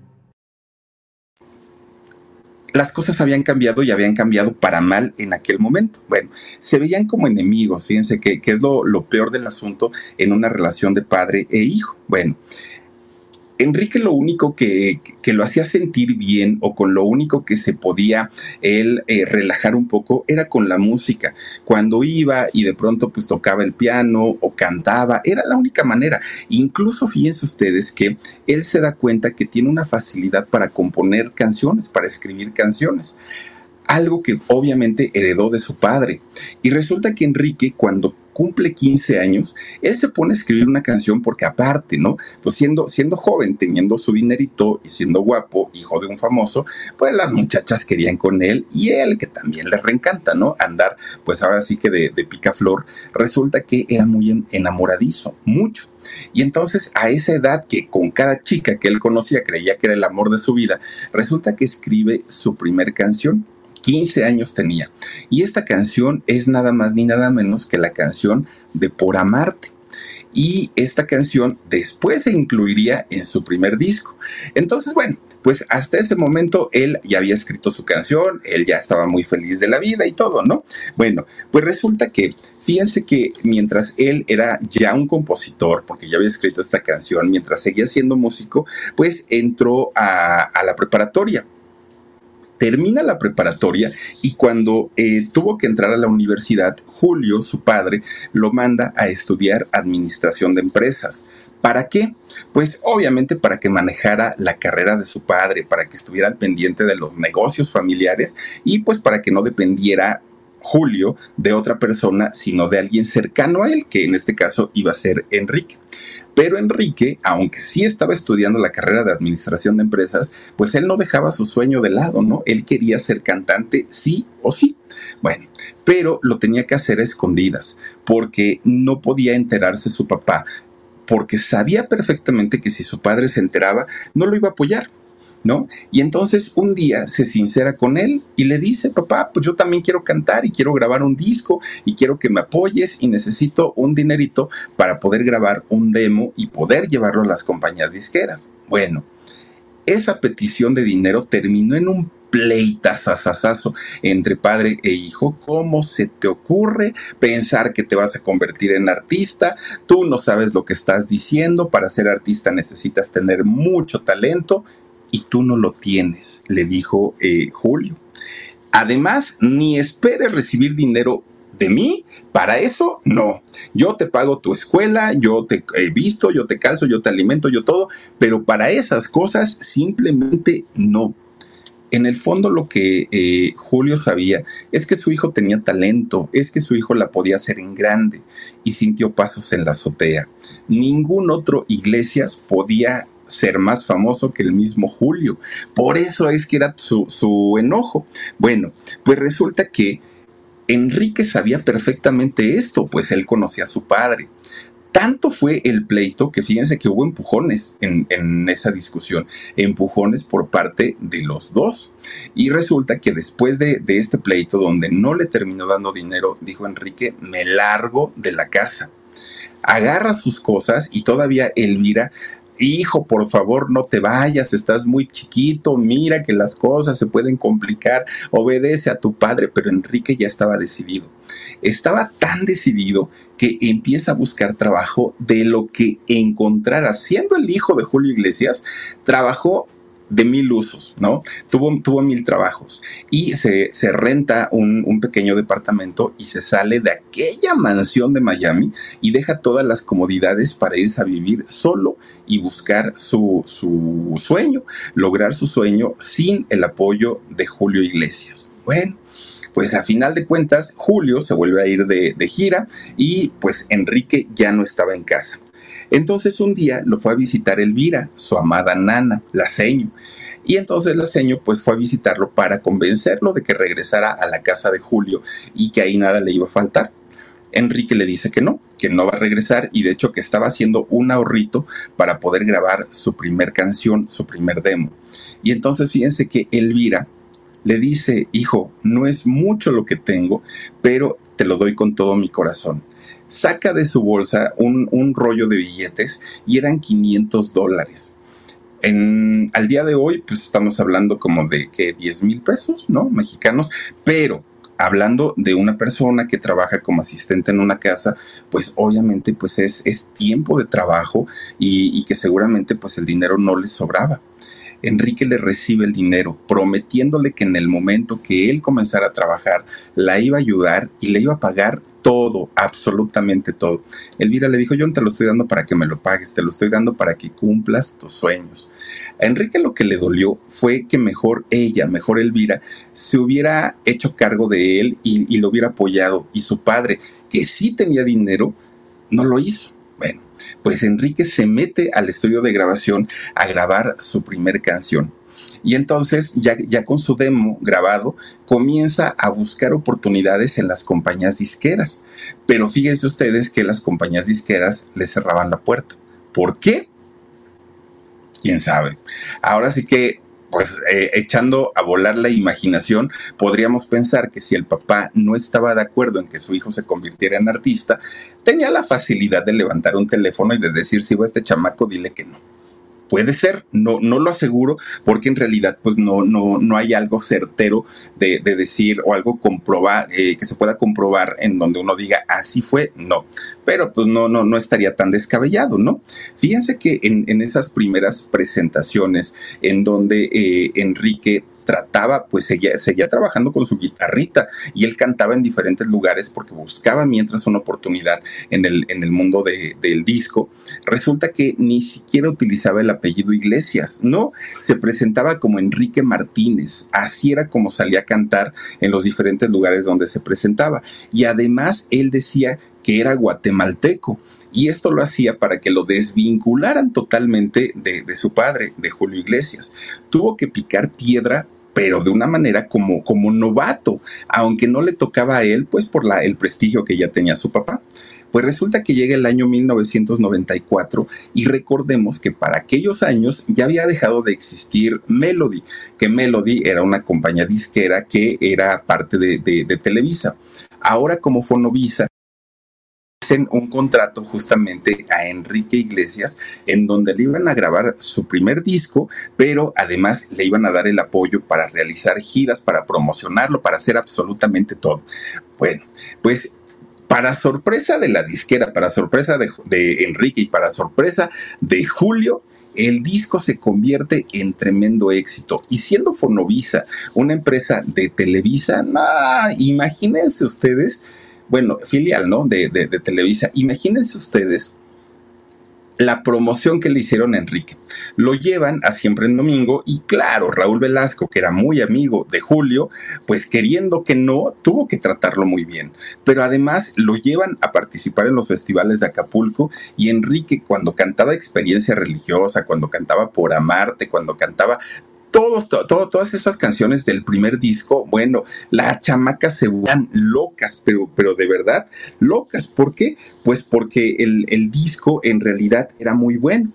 Las cosas habían cambiado y habían cambiado para mal en aquel momento. Bueno, se veían como enemigos, fíjense que, es lo, lo, peor del asunto en una relación de padre e hijo. Bueno, Enrique lo único que, lo hacía sentir bien o con lo único que se podía él eh, relajar un poco era con la música. Cuando iba y de pronto pues tocaba el piano o cantaba, era la única manera. Incluso fíjense ustedes que él se da cuenta que tiene una facilidad para componer canciones, para escribir canciones algo que obviamente heredó de su padre. Y resulta que Enrique, cuando cumple 15 años, él se pone a escribir una canción porque aparte, ¿no? Pues siendo, siendo joven, teniendo su dinerito y siendo guapo, hijo de un famoso, pues las muchachas querían con él y él, que también le reencanta, ¿no? Andar, pues ahora sí que de, de picaflor, resulta que era muy enamoradizo, mucho. Y entonces a esa edad que con cada chica que él conocía creía que era el amor de su vida, resulta que escribe su primer canción 15 años tenía. Y esta canción es nada más ni nada menos que la canción de Por Amarte. Y esta canción después se incluiría en su primer disco. Entonces, bueno, pues hasta ese momento él ya había escrito su canción, él ya estaba muy feliz de la vida y todo, ¿no? Bueno, pues resulta que, fíjense que mientras él era ya un compositor, porque ya había escrito esta canción, mientras seguía siendo músico, pues entró a, a la preparatoria termina la preparatoria y cuando eh, tuvo que entrar a la universidad, Julio, su padre, lo manda a estudiar administración de empresas. ¿Para qué? Pues obviamente para que manejara la carrera de su padre, para que estuviera al pendiente de los negocios familiares y pues para que no dependiera Julio de otra persona, sino de alguien cercano a él, que en este caso iba a ser Enrique. Pero Enrique, aunque sí estaba estudiando la carrera de administración de empresas, pues él no dejaba su sueño de lado, ¿no? Él quería ser cantante sí o sí. Bueno, pero lo tenía que hacer a escondidas, porque no podía enterarse su papá porque sabía perfectamente que si su padre se enteraba, no lo iba a apoyar. ¿No? Y entonces un día se sincera con él y le dice, papá, pues yo también quiero cantar y quiero grabar un disco y quiero que me apoyes y necesito un dinerito para poder grabar un demo y poder llevarlo a las compañías disqueras. Bueno, esa petición de dinero terminó en un pleitazazazazo entre padre e hijo. ¿Cómo se te ocurre pensar que te vas a convertir en artista? Tú no sabes lo que estás diciendo. Para ser artista necesitas tener mucho talento y tú no lo tienes, le dijo eh, Julio. Además, ni esperes recibir dinero de mí, para eso no. Yo te pago tu escuela, yo te he visto, yo te calzo, yo te alimento, yo todo, pero para esas cosas simplemente no. En el fondo lo que eh, Julio sabía es que su hijo tenía talento, es que su hijo la podía hacer en grande y sintió pasos en la azotea. Ningún otro Iglesias podía ser más famoso que el mismo Julio. Por eso es que era su, enojo. Bueno, pues resulta que Enrique sabía perfectamente esto, pues él conocía a su padre. Tanto fue el pleito que fíjense que hubo empujones en, esa discusión, empujones por parte de los dos. Y resulta que después de, de este pleito, donde no le terminó dando dinero, dijo Enrique, me largo de la casa agarra sus cosas y todavía Elvira hijo, por favor, no te vayas, estás muy chiquito, mira que las cosas se pueden complicar, obedece a tu padre, pero Enrique ya estaba decidido. Estaba tan decidido que empieza a buscar trabajo de lo que encontrara. Siendo el hijo de Julio Iglesias, trabajó de mil usos, ¿no? Tuvo, tuvo mil trabajos y se, se renta un, un, pequeño departamento y se sale de aquella mansión de Miami y deja todas las comodidades para irse a vivir solo y buscar su, su sueño, lograr su sueño sin el apoyo de Julio Iglesias. Bueno, pues a final de cuentas, Julio se vuelve a ir de, de, gira y pues Enrique ya no estaba en casa. Entonces un día lo fue a visitar Elvira, su amada nana, la seño. Y entonces la seño pues fue a visitarlo para convencerlo de que regresara a la casa de Julio y que ahí nada le iba a faltar. Enrique le dice que no, que no va a regresar y de hecho que estaba haciendo un ahorrito para poder grabar su primer canción, su primer demo. Y entonces fíjense que Elvira le dice, hijo, no es mucho lo que tengo, pero te lo doy con todo mi corazón saca de su bolsa un, rollo de billetes y eran 500 dólares. En, al día de hoy, pues estamos hablando como de que 10 mil pesos, ¿no? Mexicanos, pero hablando de una persona que trabaja como asistente en una casa, pues obviamente pues es, es tiempo de trabajo y, y, que seguramente pues el dinero no le sobraba. Enrique le recibe el dinero, prometiéndole que en el momento que él comenzara a trabajar, la iba a ayudar y le iba a pagar todo, absolutamente todo. Elvira le dijo, yo no te lo estoy dando para que me lo pagues, te lo estoy dando para que cumplas tus sueños. A Enrique lo que le dolió fue que mejor ella, mejor Elvira, se hubiera hecho cargo de él y, y lo hubiera apoyado. Y su padre, que sí tenía dinero, no lo hizo. Pues Enrique se mete al estudio de grabación a grabar su primer canción. Y entonces, ya, ya con su demo grabado, comienza a buscar oportunidades en las compañías disqueras. Pero fíjense ustedes que las compañías disqueras le cerraban la puerta. ¿Por qué? quién sabe. Ahora sí que pues eh, echando a volar la imaginación, podríamos pensar que si el papá no estaba de acuerdo en que su hijo se convirtiera en artista, tenía la facilidad de levantar un teléfono y de decir, si va este chamaco, dile que no Puede ser, no, no lo aseguro, porque en realidad pues no, no, no hay algo certero de, decir o algo comprobar, eh, que se pueda comprobar en donde uno diga así fue, no. Pero pues no, no, no estaría tan descabellado, ¿no? Fíjense que en, esas primeras presentaciones en donde eh, Enrique trataba, pues seguía, trabajando con su guitarrita y él cantaba en diferentes lugares porque buscaba mientras una oportunidad en el, en el mundo del disco. Resulta que ni siquiera utilizaba el apellido Iglesias, no, se presentaba como Enrique Martínez, así era como salía a cantar en los diferentes lugares donde se presentaba. Y además él decía que era guatemalteco. Y esto lo hacía para que lo desvincularan totalmente de, su padre, de Julio Iglesias. Tuvo que picar piedra pero de una manera como, como novato, aunque no le tocaba a él, pues por la, el prestigio que ya tenía su papá. Pues resulta que llega el año 1994 y recordemos que para aquellos años ya había dejado de existir Melody, que Melody era una compañía disquera que era parte de, de Televisa. Ahora como Fonovisa un contrato justamente a Enrique Iglesias en donde le iban a grabar su primer disco, pero además le iban a dar el apoyo para realizar giras, para promocionarlo, para hacer absolutamente todo. Bueno, pues para sorpresa de la disquera, para sorpresa de Enrique y para sorpresa de Julio, el disco se convierte en tremendo éxito. Y siendo Fonovisa una empresa de Televisa, imagínense ustedes bueno, filial, ¿no? De, de, Televisa. Imagínense ustedes la promoción que le hicieron a Enrique. Lo llevan a siempre en domingo y claro, Raúl Velasco, que era muy amigo de Julio, pues queriendo que no, tuvo que tratarlo muy bien. Pero además lo llevan a participar en los festivales de Acapulco y Enrique cuando cantaba experiencia religiosa, cuando cantaba por amarte, cuando cantaba todos, todas esas canciones del primer disco, bueno, las chamacas se vuelven locas, pero, pero de verdad locas. ¿Por qué? Pues porque el, disco en realidad era muy bueno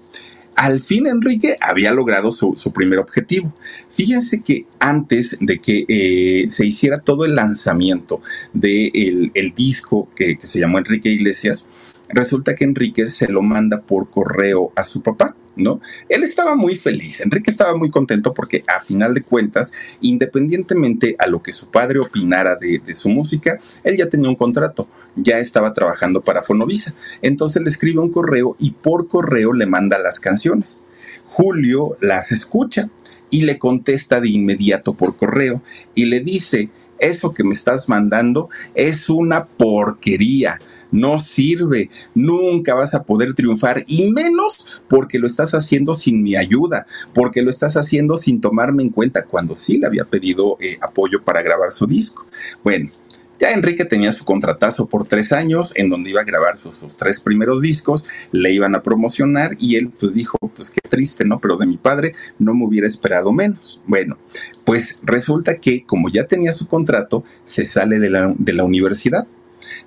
al fin Enrique había logrado su, primer objetivo. Fíjense que antes de que eh, se hiciera todo el lanzamiento del el disco que, que, se llamó Enrique Iglesias, resulta que Enrique se lo manda por correo a su papá. ¿No? Él estaba muy feliz, Enrique estaba muy contento porque a final de cuentas, independientemente a lo que su padre opinara de, su música, él ya tenía un contrato, ya estaba trabajando para Fonovisa. Entonces le escribe un correo y por correo le manda las canciones. Julio las escucha y le contesta de inmediato por correo y le dice, eso que me estás mandando es una porquería no sirve, nunca vas a poder triunfar y menos porque lo estás haciendo sin mi ayuda, porque lo estás haciendo sin tomarme en cuenta cuando sí le había pedido eh, apoyo para grabar su disco. Bueno, ya Enrique tenía su contratazo por tres años en donde iba a grabar sus, tres primeros discos, le iban a promocionar y él pues dijo, pues qué triste, ¿no? Pero de mi padre no me hubiera esperado menos. Bueno, pues resulta que como ya tenía su contrato, se sale de la, de la universidad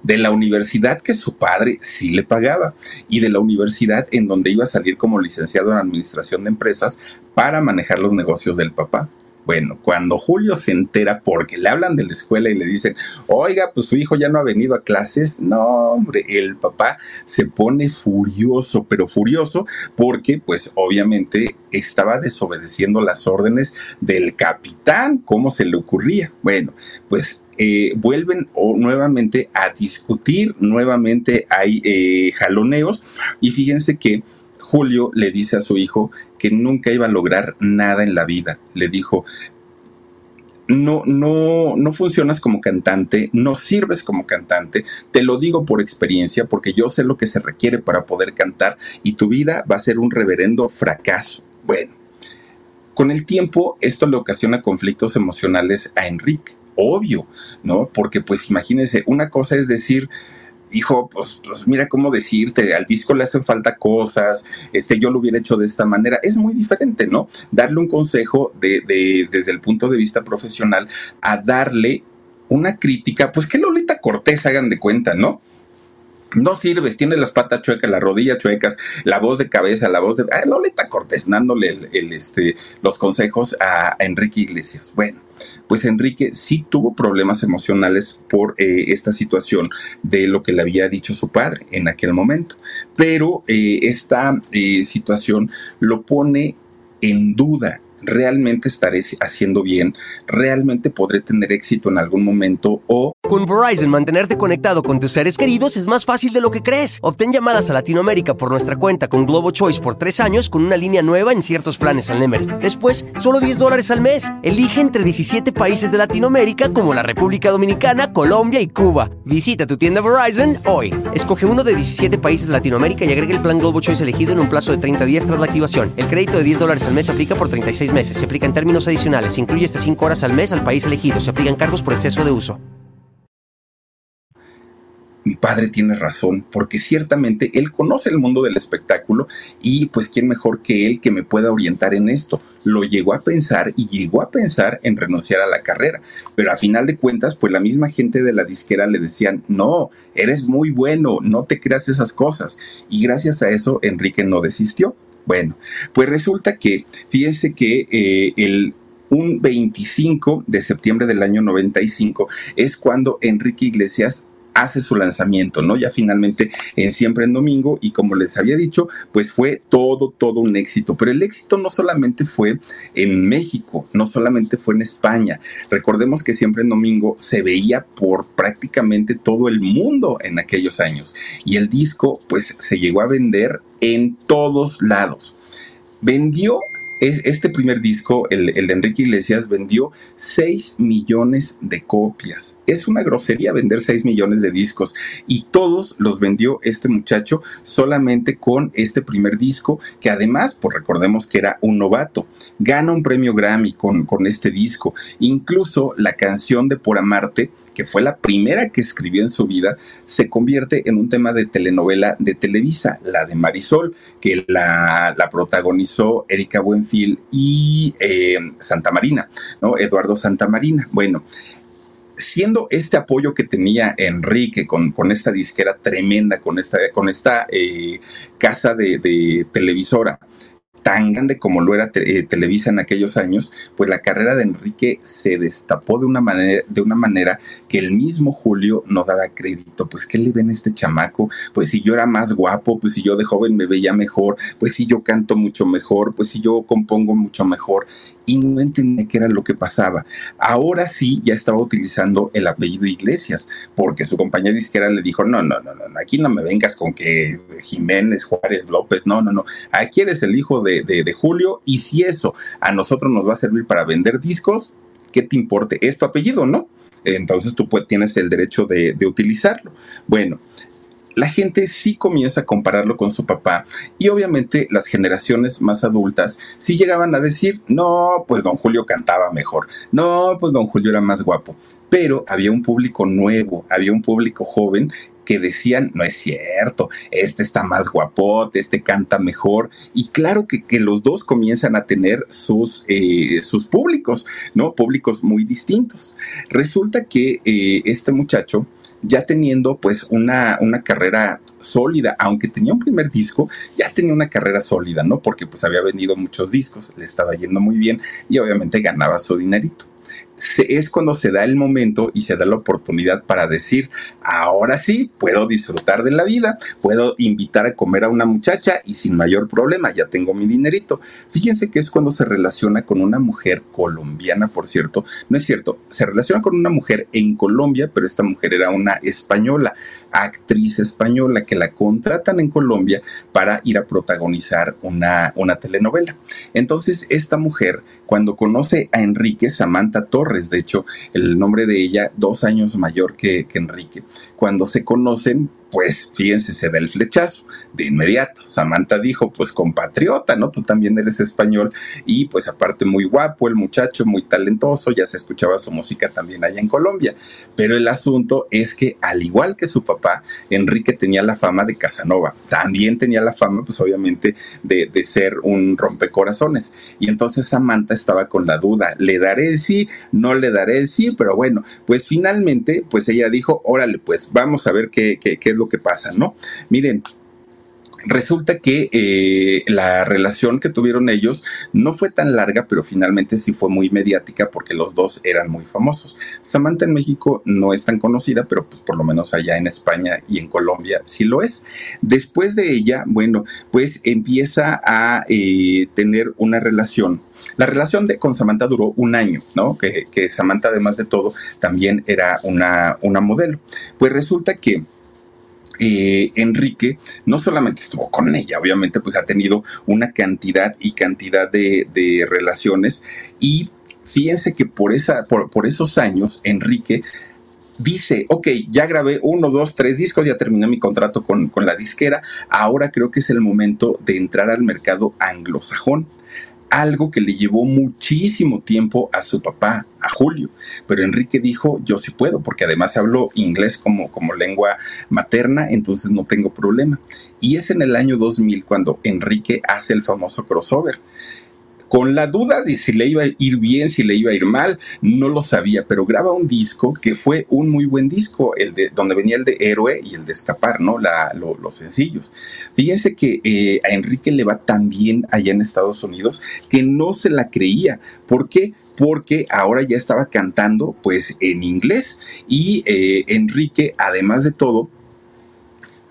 de la universidad que su padre sí le pagaba y de la universidad en donde iba a salir como licenciado en administración de empresas para manejar los negocios del papá. Bueno, cuando Julio se entera porque le hablan de la escuela y le dicen, oiga, pues su hijo ya no ha venido a clases, no, hombre, el papá se pone furioso, pero furioso porque pues obviamente estaba desobedeciendo las órdenes del capitán, ¿cómo se le ocurría? Bueno, pues eh, vuelven nuevamente a discutir, nuevamente hay eh, jaloneos y fíjense que Julio le dice a su hijo que nunca iba a lograr nada en la vida. Le dijo, no, no, no funcionas como cantante, no sirves como cantante, te lo digo por experiencia, porque yo sé lo que se requiere para poder cantar y tu vida va a ser un reverendo fracaso. Bueno, con el tiempo esto le ocasiona conflictos emocionales a Enrique, obvio, ¿no? Porque pues imagínense, una cosa es decir, hijo, pues, pues, mira cómo decirte, al disco le hacen falta cosas, este, yo lo hubiera hecho de esta manera. Es muy diferente, ¿no? Darle un consejo de, de, desde el punto de vista profesional a darle una crítica, pues que Lolita Cortés hagan de cuenta, ¿no? No sirves, tiene las patas chuecas, las rodillas chuecas, la voz de cabeza, la voz de... Ah, Lolita Cortés dándole el, este, los consejos a Enrique Iglesias. Bueno, pues Enrique sí tuvo problemas emocionales por eh, esta situación de lo que le había dicho su padre en aquel momento. Pero eh, esta eh, situación lo pone en duda realmente estaré haciendo bien, realmente podré tener éxito en algún momento o... Con Verizon, mantenerte conectado con tus seres queridos es más fácil de lo que crees. Obtén llamadas a Latinoamérica por nuestra cuenta con Globo Choice por tres años con una línea nueva en ciertos planes al Nemer. Después, solo 10 dólares al mes. Elige entre 17 países de Latinoamérica como la República Dominicana, Colombia y Cuba. Visita tu tienda Verizon hoy. Escoge uno de 17 países de Latinoamérica y agrega el plan Globo Choice elegido en un plazo de 30 días tras la activación. El crédito de 10 dólares al mes aplica por 36 meses. Se aplica en términos adicionales. Se incluye hasta 5 horas al mes al país elegido. Se aplican cargos por exceso de uso. Mi padre tiene razón, porque ciertamente él conoce el mundo del espectáculo y pues quién mejor que él que me pueda orientar en esto. lo llegó a pensar y llegó a pensar en renunciar a la carrera. Pero a final de cuentas, pues la misma gente de la disquera le decían, no, eres muy bueno, no te creas esas cosas. Y gracias a eso, Enrique no desistió. Bueno, pues resulta que, fíjense que eh, el un 25 de septiembre del año 95 es cuando Enrique Iglesias hace su lanzamiento, ¿no? Ya finalmente en Siempre en Domingo y como les había dicho, pues fue todo, todo un éxito. Pero el éxito no solamente fue en México, no solamente fue en España. Recordemos que Siempre en Domingo se veía por prácticamente todo el mundo en aquellos años y el disco pues se llegó a vender en todos lados. Vendió este primer disco, el, de Enrique Iglesias, vendió 6 millones de copias. Es una grosería vender 6 millones de discos y todos los vendió este muchacho solamente con este primer disco, que además, pues recordemos que era un novato. Gana un premio Grammy con, con este disco. Incluso la canción de Por Amarte que fue la primera que escribió en su vida, se convierte en un tema de telenovela de Televisa, la de Marisol, que la, protagonizó Erika Buenfil y eh, Santa Marina, ¿no? Eduardo Santa Marina. Bueno, siendo este apoyo que tenía Enrique con, con esta disquera tremenda, con esta, con esta eh, casa de, televisora, tan grande como lo era eh, Televisa en aquellos años, pues la carrera de Enrique se destapó de una manera, de una manera que el mismo Julio no daba crédito. Pues, ¿qué le ven este chamaco? Pues si yo era más guapo, pues si yo de joven me veía mejor, pues si yo canto mucho mejor, pues si yo compongo mucho mejor y no entendía qué era lo que pasaba. Ahora sí ya estaba utilizando el apellido Iglesias, porque su compañera disquera le dijo, no, no, no, no, aquí no me vengas con que Jiménez, Juárez, López, no, no, no, aquí eres el hijo de, de, Julio y si eso a nosotros nos va a servir para vender discos, ¿qué te importe? Es tu apellido, ¿no? Entonces tú tienes el derecho de, de utilizarlo. Bueno, la gente sí comienza a compararlo con su papá y obviamente las generaciones más adultas sí llegaban a decir, no, pues don Julio cantaba mejor, no, pues don Julio era más guapo, pero había un público nuevo, había un público joven que decían, no es cierto, este está más guapote, este canta mejor. Y claro que, los dos comienzan a tener sus, eh, sus públicos, ¿no? Públicos muy distintos. Resulta que eh, este muchacho ya teniendo pues una, una carrera sólida, aunque tenía un primer disco, ya tenía una carrera sólida, ¿no? Porque pues había vendido muchos discos, le estaba yendo muy bien y obviamente ganaba su dinerito es cuando se da el momento y se da la oportunidad para decir, ahora sí, puedo disfrutar de la vida, puedo invitar a comer a una muchacha y sin mayor problema, ya tengo mi dinerito. Fíjense que es cuando se relaciona con una mujer colombiana, por cierto, no es cierto, se relaciona con una mujer en Colombia, pero esta mujer era una española, actriz española, que la contratan en Colombia para ir a protagonizar una, una telenovela. Entonces, esta mujer, cuando conoce a Enrique, Samantha Torres, de hecho, el nombre de ella, dos años mayor que Enrique, cuando se conocen, pues fíjense, se da el flechazo de inmediato. Samantha dijo, pues compatriota, ¿no? Tú también eres español y pues aparte muy guapo el muchacho, muy talentoso, ya se escuchaba su música también allá en Colombia. Pero el asunto es que al igual que su papá, Enrique tenía la fama de Casanova, también tenía la fama pues obviamente de, de ser un rompecorazones. Y entonces Samantha estaba con la duda, ¿le daré el sí? No le daré el sí, pero bueno, pues finalmente pues ella dijo, órale, pues vamos a ver qué, qué, qué lo que pasa, ¿no? Miren, Resulta que eh, la relación que tuvieron ellos no fue tan larga, pero finalmente sí fue muy mediática porque los dos eran muy famosos. Samantha en México no es tan conocida, pero pues por lo menos allá en España y en Colombia sí lo es. Después de ella, bueno, pues empieza a eh, tener una relación la relación de, con Samantha duró un año, ¿no? Que, que Samantha, además de todo, también era una, una modelo. Pues resulta que eh, Enrique no solamente estuvo con ella, obviamente pues ha tenido una cantidad y cantidad de, relaciones y fíjense que por, esa, por, por esos años Enrique dice, ok, ya grabé uno, dos, tres discos, ya terminé mi contrato con, con, la disquera, ahora creo que es el momento de entrar al mercado anglosajón algo que le llevó muchísimo tiempo a su papá, a Julio. Pero Enrique dijo, yo sí puedo, porque además hablo inglés como, como lengua materna, entonces no tengo problema. Y es en el año 2000 cuando Enrique hace el famoso crossover. Con la duda de si le iba a ir bien, si le iba a ir mal, no lo sabía, pero graba un disco que fue un muy buen disco, el de donde venía el de Héroe y el de Escapar, ¿no? Los sencillos. Fíjense que eh, a Enrique le va tan bien allá en Estados Unidos que no se la creía. ¿Por qué? porque ahora ya estaba cantando pues en inglés y eh, Enrique además de todo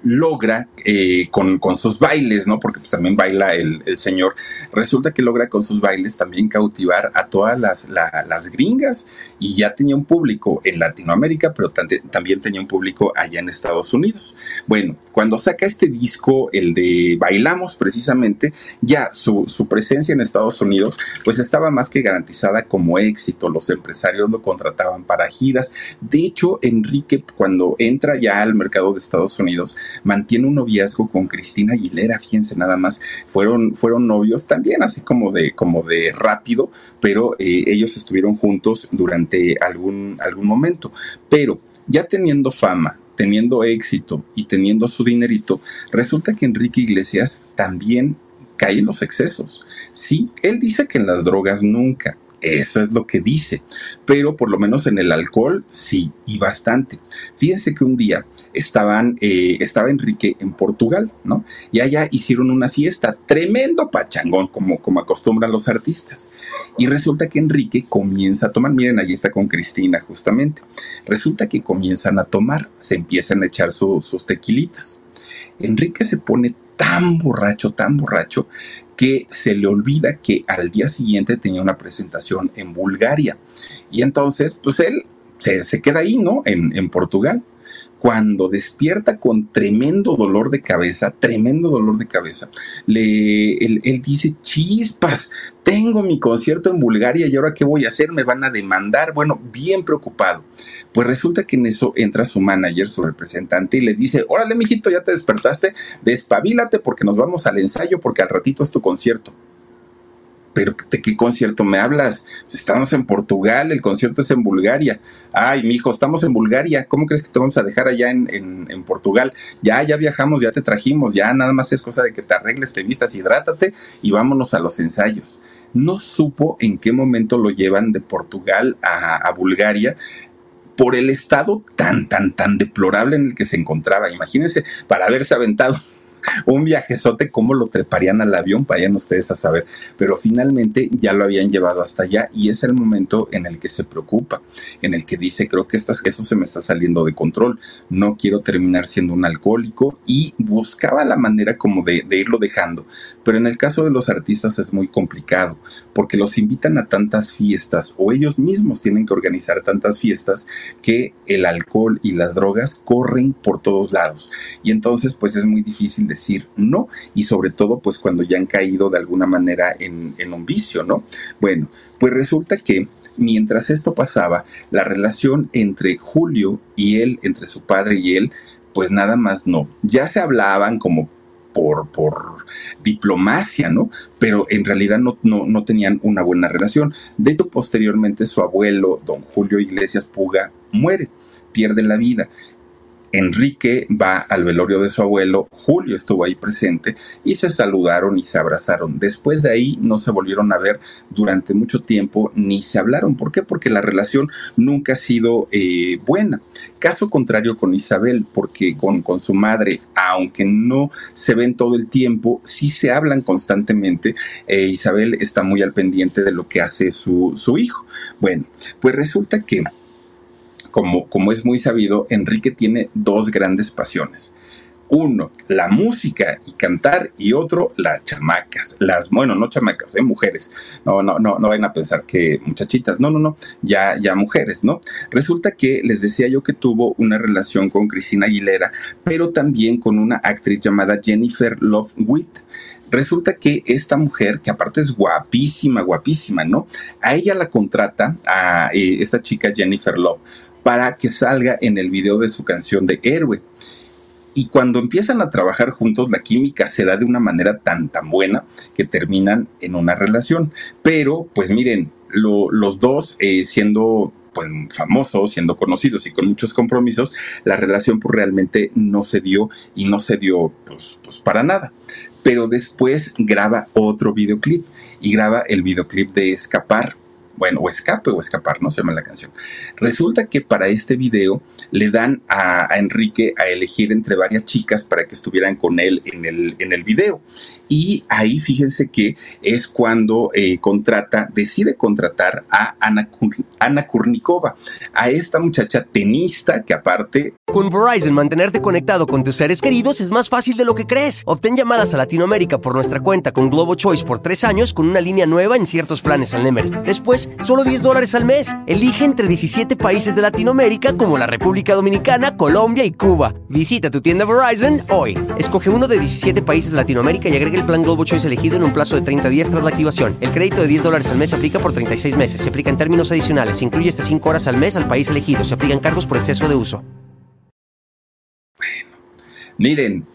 logra eh, con, sus bailes, ¿no? Porque pues, también baila el, señor. Resulta que logra con sus bailes también cautivar a todas las, las gringas y ya tenía un público en Latinoamérica, pero también tenía un público allá en Estados Unidos. Bueno, cuando saca este disco, el de Bailamos precisamente, ya su, su presencia en Estados Unidos pues estaba más que garantizada como éxito. Los empresarios lo contrataban para giras. De hecho, Enrique cuando entra ya al mercado de Estados Unidos, mantiene un noviazgo con Cristina Aguilera, fíjense nada más, fueron, fueron novios también así como de, como de rápido, pero eh, ellos estuvieron juntos durante algún, algún momento. Pero ya teniendo fama, teniendo éxito y teniendo su dinerito, resulta que Enrique Iglesias también cae en los excesos. Sí, él dice que en las drogas nunca, eso es lo que dice, pero por lo menos en el alcohol sí, y bastante. Fíjense que un día estaban, eh, estaba Enrique en Portugal, ¿no? Y allá hicieron una fiesta, tremendo pachangón, como, como acostumbran los artistas. Y resulta que Enrique comienza a tomar, miren, allí está con Cristina justamente. Resulta que comienzan a tomar, se empiezan a echar sus tequilitas. Enrique se pone tan borracho, tan borracho, que se le olvida que al día siguiente tenía una presentación en Bulgaria. Y entonces, pues él se, queda ahí, ¿no? En, en Portugal cuando despierta con tremendo dolor de cabeza, tremendo dolor de cabeza, le, él, dice, chispas, tengo mi concierto en Bulgaria y ahora qué voy a hacer, me van a demandar, bueno, bien preocupado. Pues resulta que en eso entra su manager, su representante, y le dice, órale, mijito, ya te despertaste, despabilate porque nos vamos al ensayo porque al ratito es tu concierto pero ¿de qué concierto me hablas? Estamos en Portugal, el concierto es en Bulgaria. Ay, mi hijo, estamos en Bulgaria, ¿cómo crees que te vamos a dejar allá en, en, Portugal? Ya, ya viajamos, ya te trajimos, ya nada más es cosa de que te arregles, te vistas, hidrátate y vámonos a los ensayos. No supo en qué momento lo llevan de Portugal a, a Bulgaria por el estado tan, tan, tan deplorable en el que se encontraba. Imagínense, para haberse aventado un viajezote, cómo lo treparían al avión, vayan ustedes a saber. Pero finalmente ya lo habían llevado hasta allá y es el momento en el que se preocupa, en el que dice, creo que eso se me está saliendo de control, no quiero terminar siendo un alcohólico y buscaba la manera como de, de irlo dejando. Pero en el caso de los artistas es muy complicado, porque los invitan a tantas fiestas o ellos mismos tienen que organizar tantas fiestas que el alcohol y las drogas corren por todos lados. Y entonces pues es muy difícil decir no y sobre todo pues cuando ya han caído de alguna manera en, un vicio, ¿no? Bueno, pues resulta que mientras esto pasaba, la relación entre Julio y él, entre su padre y él, pues nada más no. Ya se hablaban como por, por diplomacia, ¿no? Pero en realidad no, no, no, tenían una buena relación. De hecho, posteriormente su abuelo, don Julio Iglesias Puga, muere, pierde la vida. Enrique va al velorio de su abuelo, Julio estuvo ahí presente y se saludaron y se abrazaron. Después de ahí no se volvieron a ver durante mucho tiempo ni se hablaron. ¿Por qué? Porque la relación nunca ha sido eh, buena. Caso contrario con Isabel, porque con, con su madre, aunque no se ven todo el tiempo, sí se hablan constantemente. Eh, Isabel está muy al pendiente de lo que hace su, su hijo. Bueno, pues resulta que como, es muy sabido, Enrique tiene dos grandes pasiones. Uno, la música y cantar, y otro, las chamacas. Las, bueno, no chamacas, ¿eh? mujeres. No, no, no, no vayan a pensar que muchachitas. No, no, no, ya, ya mujeres, ¿no? Resulta que les decía yo que tuvo una relación con Cristina Aguilera, pero también con una actriz llamada Jennifer Love Witt. Resulta que esta mujer, que aparte es guapísima, guapísima, ¿no? A ella la contrata, a eh, esta chica Jennifer Love para que salga en el video de su canción de Héroe. Y cuando empiezan a trabajar juntos, la química se da de una manera tan, tan buena que terminan en una relación. Pero, pues miren, los dos eh, siendo pues, famosos, siendo conocidos y con muchos compromisos, la relación pues realmente no se dio y no se dio pues, pues para nada. Pero después graba otro videoclip y graba el videoclip de Escapar bueno, o escape o escapar, no se llama la canción. Resulta que para este video le dan a, Enrique a elegir entre varias chicas para que estuvieran con él en el, en el video. Y ahí fíjense que es cuando eh, contrata, decide contratar a Ana, Kurnikova, a esta muchacha tenista que aparte... Con Verizon, mantenerte conectado con tus seres queridos es más fácil de lo que crees. Obtén llamadas a Latinoamérica por nuestra cuenta con Globo Choice por tres años con una línea nueva en ciertos planes al Nemery. Después, solo 10 dólares al mes. Elige entre 17 países de Latinoamérica como la República Dominicana, Colombia y Cuba. Visita tu tienda Verizon hoy. Escoge uno de 17 países de Latinoamérica y agrega el plan Globo Choice elegido en un plazo de 30 días tras la activación. El crédito de 10 dólares al mes se aplica por 36 meses. Se aplica en términos adicionales. Se incluye hasta 5 horas al mes al país elegido. Se aplican cargos por exceso de uso. Bueno, miren,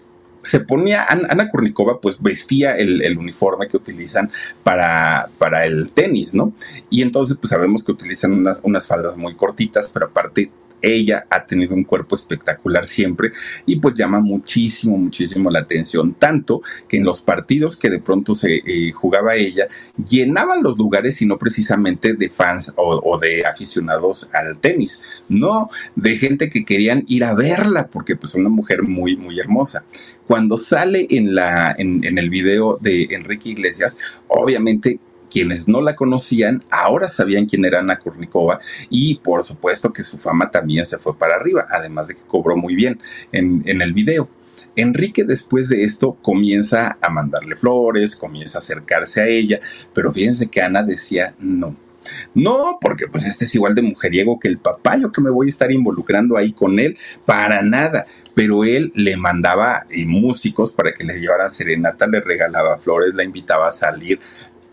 se ponía, Ana Kurnikova pues vestía el, uniforme que utilizan para, para, el tenis, ¿no? Y entonces pues sabemos que utilizan unas, unas faldas muy cortitas, pero aparte ella ha tenido un cuerpo espectacular siempre y pues llama muchísimo, muchísimo la atención, tanto que en los partidos que de pronto se eh, jugaba ella, llenaban los lugares y no precisamente de fans o, de aficionados al tenis, no de gente que querían ir a verla porque pues una mujer muy, muy hermosa. Cuando sale en, la, en, en el video de Enrique Iglesias, obviamente quienes no la conocían ahora sabían quién era Ana Kurnikova y por supuesto que su fama también se fue para arriba, además de que cobró muy bien en, en el video. Enrique después de esto comienza a mandarle flores, comienza a acercarse a ella, pero fíjense que Ana decía no. No, porque pues este es igual de mujeriego que el papá, yo que me voy a estar involucrando ahí con él, para nada. Pero él le mandaba eh, músicos para que le llevaran serenata, le regalaba flores, la invitaba a salir,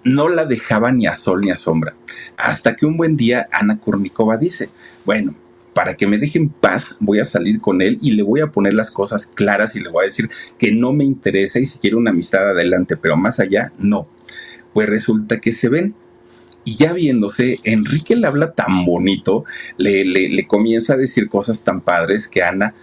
no la dejaba ni a sol ni a sombra. Hasta que un buen día Ana Kurnikova dice, bueno, para que me dejen paz, voy a salir con él y le voy a poner las cosas claras y le voy a decir que no me interesa y si quiere una amistad adelante, pero más allá, no. Pues resulta que se ven. Y ya viéndose, Enrique le habla tan bonito, le, le, le comienza a decir cosas tan padres que Ana,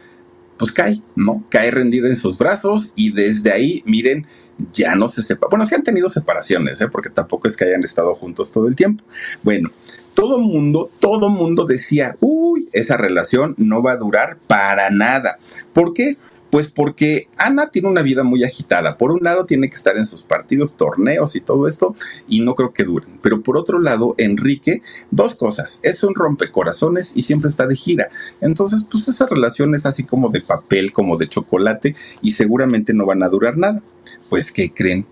pues cae, ¿no? Cae rendida en sus brazos y desde ahí, miren, ya no se sepa. Bueno, que han tenido separaciones, ¿eh? porque tampoco es que hayan estado juntos todo el tiempo. Bueno, todo mundo, todo mundo decía, uy, esa relación no va a durar para nada. ¿Por qué? Pues porque Ana tiene una vida muy agitada. Por un lado tiene que estar en sus partidos, torneos y todo esto, y no creo que duren. Pero por otro lado, Enrique, dos cosas. Es un rompecorazones y siempre está de gira. Entonces, pues esa relación es así como de papel, como de chocolate, y seguramente no van a durar nada. Pues, ¿qué creen?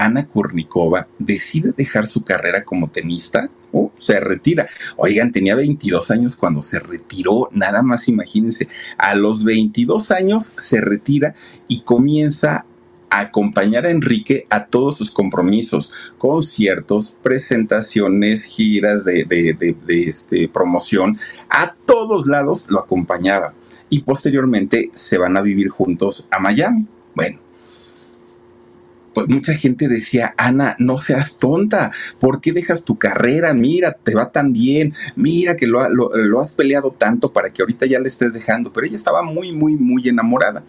Ana Kurnikova decide dejar su carrera como tenista o se retira. Oigan, tenía 22 años cuando se retiró, nada más imagínense, a los 22 años se retira y comienza a acompañar a Enrique a todos sus compromisos, conciertos, presentaciones, giras de, de este, promoción, a todos lados lo acompañaba y posteriormente se van a vivir juntos a Miami. Bueno, pues mucha gente decía, Ana, no seas tonta, ¿por qué dejas tu carrera? Mira, te va tan bien, mira que lo, lo, has peleado tanto para que ahorita ya le estés dejando, pero ella estaba muy, muy, muy enamorada.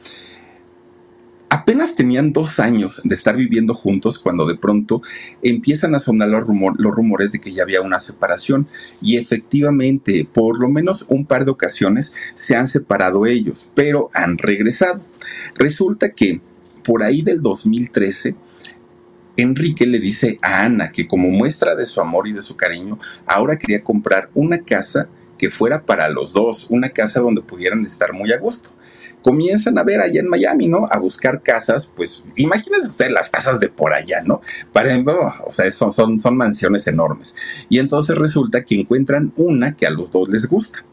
Apenas tenían dos años de estar viviendo juntos cuando de pronto empiezan a sonar los, los, rumores de que ya había una separación y efectivamente por lo menos un par de ocasiones se han separado ellos, pero han regresado. Resulta que por ahí del 2013, Enrique le dice a Ana que como muestra de su amor y de su cariño, ahora quería comprar una casa que fuera para los dos, una casa donde pudieran estar muy a gusto. Comienzan a ver allá en Miami, ¿no? A buscar casas, pues imagínense ustedes las casas de por allá, ¿no? Para, o sea, son, son, son mansiones enormes. Y entonces resulta que encuentran una que a los dos les gusta.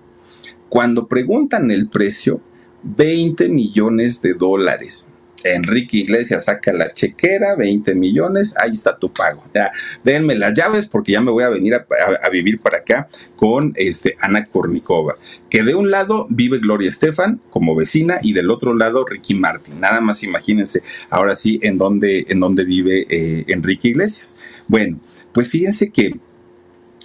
Cuando preguntan el precio, 20 millones de dólares. Enrique Iglesias saca la chequera, 20 millones, ahí está tu pago. Ya, denme las llaves porque ya me voy a venir a, vivir para acá con este, Ana Kornikova. Que de un lado vive Gloria Estefan como vecina y del otro lado Ricky Martin. Nada más imagínense ahora sí en dónde, en dónde vive eh, Enrique Iglesias. Bueno, pues fíjense que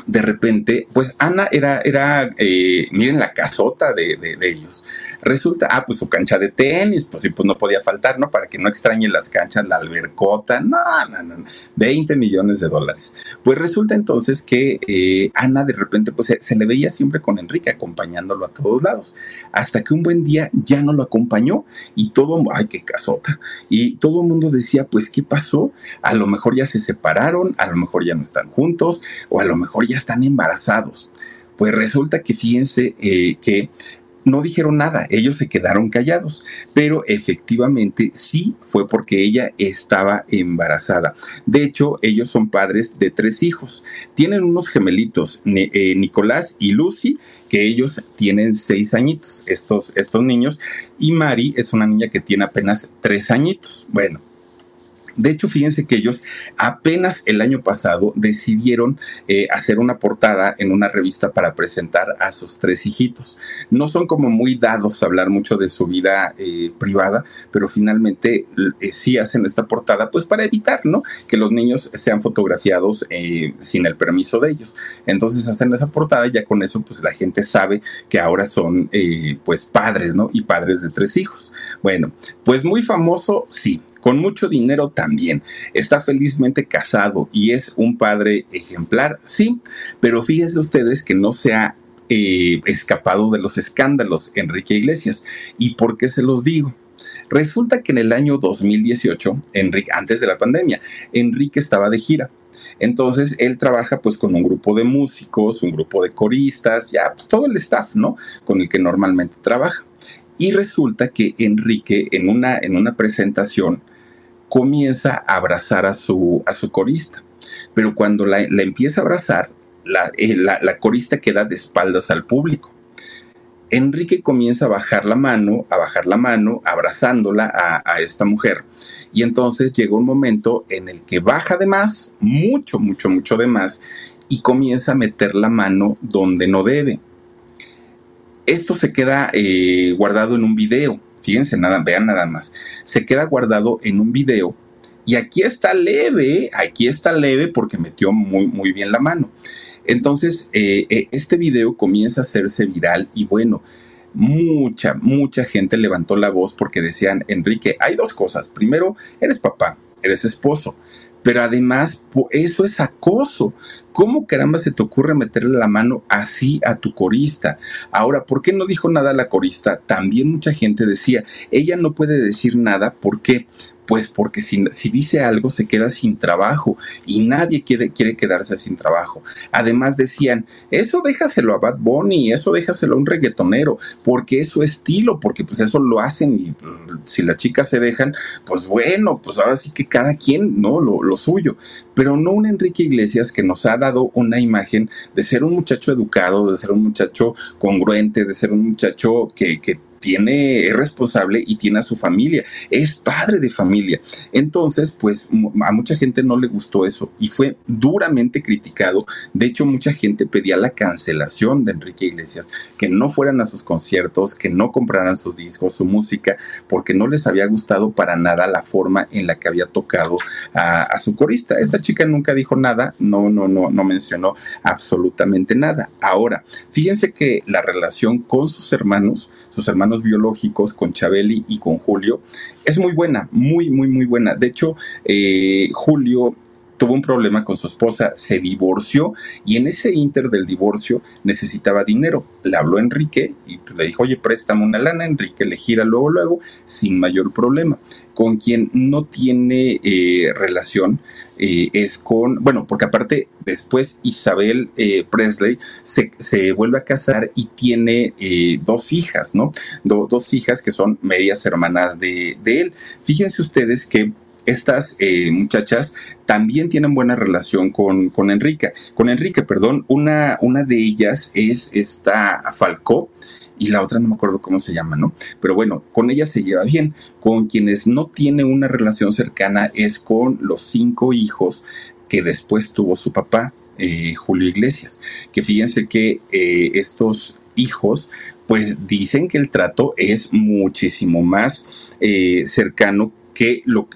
de repente, pues Ana era, era eh, miren la casota de, de, ellos. Resulta, ah, pues su cancha de tenis, pues sí, pues no podía faltar, ¿no? Para que no extrañe las canchas, la albercota, no, no, no, 20 millones de dólares. Pues resulta entonces que eh, Ana de repente, pues se, se, le veía siempre con Enrique acompañándolo a todos lados, hasta que un buen día ya no lo acompañó y todo, ay, qué casota. Y todo el mundo decía, pues, ¿qué pasó? A lo mejor ya se separaron, a lo mejor ya no están juntos, o a lo mejor ya están embarazados. Pues resulta que fíjense eh, que no dijeron nada, ellos se quedaron callados, pero efectivamente sí fue porque ella estaba embarazada. De hecho, ellos son padres de tres hijos. Tienen unos gemelitos, eh, Nicolás y Lucy, que ellos tienen seis añitos, estos, estos niños, y Mari es una niña que tiene apenas tres añitos. Bueno, de hecho, fíjense que ellos apenas el año pasado decidieron eh, hacer una portada en una revista para presentar a sus tres hijitos. No son como muy dados a hablar mucho de su vida eh, privada, pero finalmente eh, sí hacen esta portada, pues para evitar, ¿no? Que los niños sean fotografiados sin el permiso de ellos. Entonces hacen esa portada y ya con eso, pues la gente sabe que ahora son, pues padres, ¿no? Y padres de tres hijos. Bueno, pues muy famoso, sí con mucho dinero también. Está felizmente casado y es un padre ejemplar, sí, pero fíjense ustedes que no se ha eh, escapado de los escándalos Enrique Iglesias. ¿Y por qué se los digo? Resulta que en el año 2018, Enrique, antes de la pandemia, Enrique estaba de gira. Entonces él trabaja pues con un grupo de músicos, un grupo de coristas, ya pues, todo el staff, ¿no? Con el que normalmente trabaja. Y resulta que Enrique en una, en una presentación comienza a abrazar a su, a su corista. Pero cuando la, empieza a abrazar, eh, la, la, corista queda de espaldas al público. Enrique comienza a bajar la mano, a bajar la mano, abrazándola a, a, esta mujer. Y entonces llega un momento en el que baja de más, mucho, mucho, mucho de más, y comienza a meter la mano donde no debe. Esto se queda eh, guardado en un video. Fíjense, nada, vean nada más. Se queda guardado en un video y aquí está leve, aquí está leve porque metió muy, muy bien la mano. Entonces, eh, eh, este video comienza a hacerse viral y bueno, mucha, mucha gente levantó la voz porque decían, Enrique, hay dos cosas. Primero, eres papá, eres esposo pero además eso es acoso. ¿Cómo caramba se te ocurre meterle la mano así a tu corista? Ahora, ¿por qué no dijo nada la corista? También mucha gente decía, ella no puede decir nada, ¿por qué? Pues porque si, dice algo se queda sin trabajo y nadie quiere, quiere quedarse sin trabajo. Además decían, eso déjaselo a Bad Bunny, eso déjaselo a un reggaetonero, porque es su estilo, porque pues eso lo hacen y mm, si las chicas se dejan, pues bueno, pues ahora sí que cada quien, ¿no? Lo, lo suyo. Pero no un Enrique Iglesias que nos ha dado una imagen de ser un muchacho educado, de ser un muchacho congruente, de ser un muchacho que, que tiene, es responsable y tiene a su familia, es padre de familia. Entonces, pues a mucha gente no le gustó eso y fue duramente criticado. De hecho, mucha gente pedía la cancelación de Enrique Iglesias, que no fueran a sus conciertos, que no compraran sus discos, su música, porque no les había gustado para nada la forma en la que había tocado a, su corista. Esta chica nunca dijo nada, no, no, no, no mencionó absolutamente nada. Ahora, fíjense que la relación con sus hermanos, sus hermanos biológicos con Chabeli y con Julio es muy buena, muy, muy, muy buena. De hecho, eh, Julio tuvo un problema con su esposa, se divorció y en ese inter del divorcio necesitaba dinero. Le habló Enrique y le dijo, oye, préstame una lana. Enrique le gira luego, luego, sin mayor problema. Con quien no tiene eh, relación eh, es con, bueno, porque aparte después Isabel eh, Presley se, vuelve a casar y tiene dos hijas, ¿no? dos hijas que son medias hermanas de, de él. Fíjense ustedes que estas eh, muchachas también tienen buena relación con, con Enrique. Con Enrique, perdón. Una, una de ellas es esta Falcó y la otra no me acuerdo cómo se llama, ¿no? Pero bueno, con ella se lleva bien. Con quienes no tiene una relación cercana es con los cinco hijos que después tuvo su papá, eh, Julio Iglesias. Que fíjense que eh, estos hijos pues dicen que el trato es muchísimo más cercano que lo,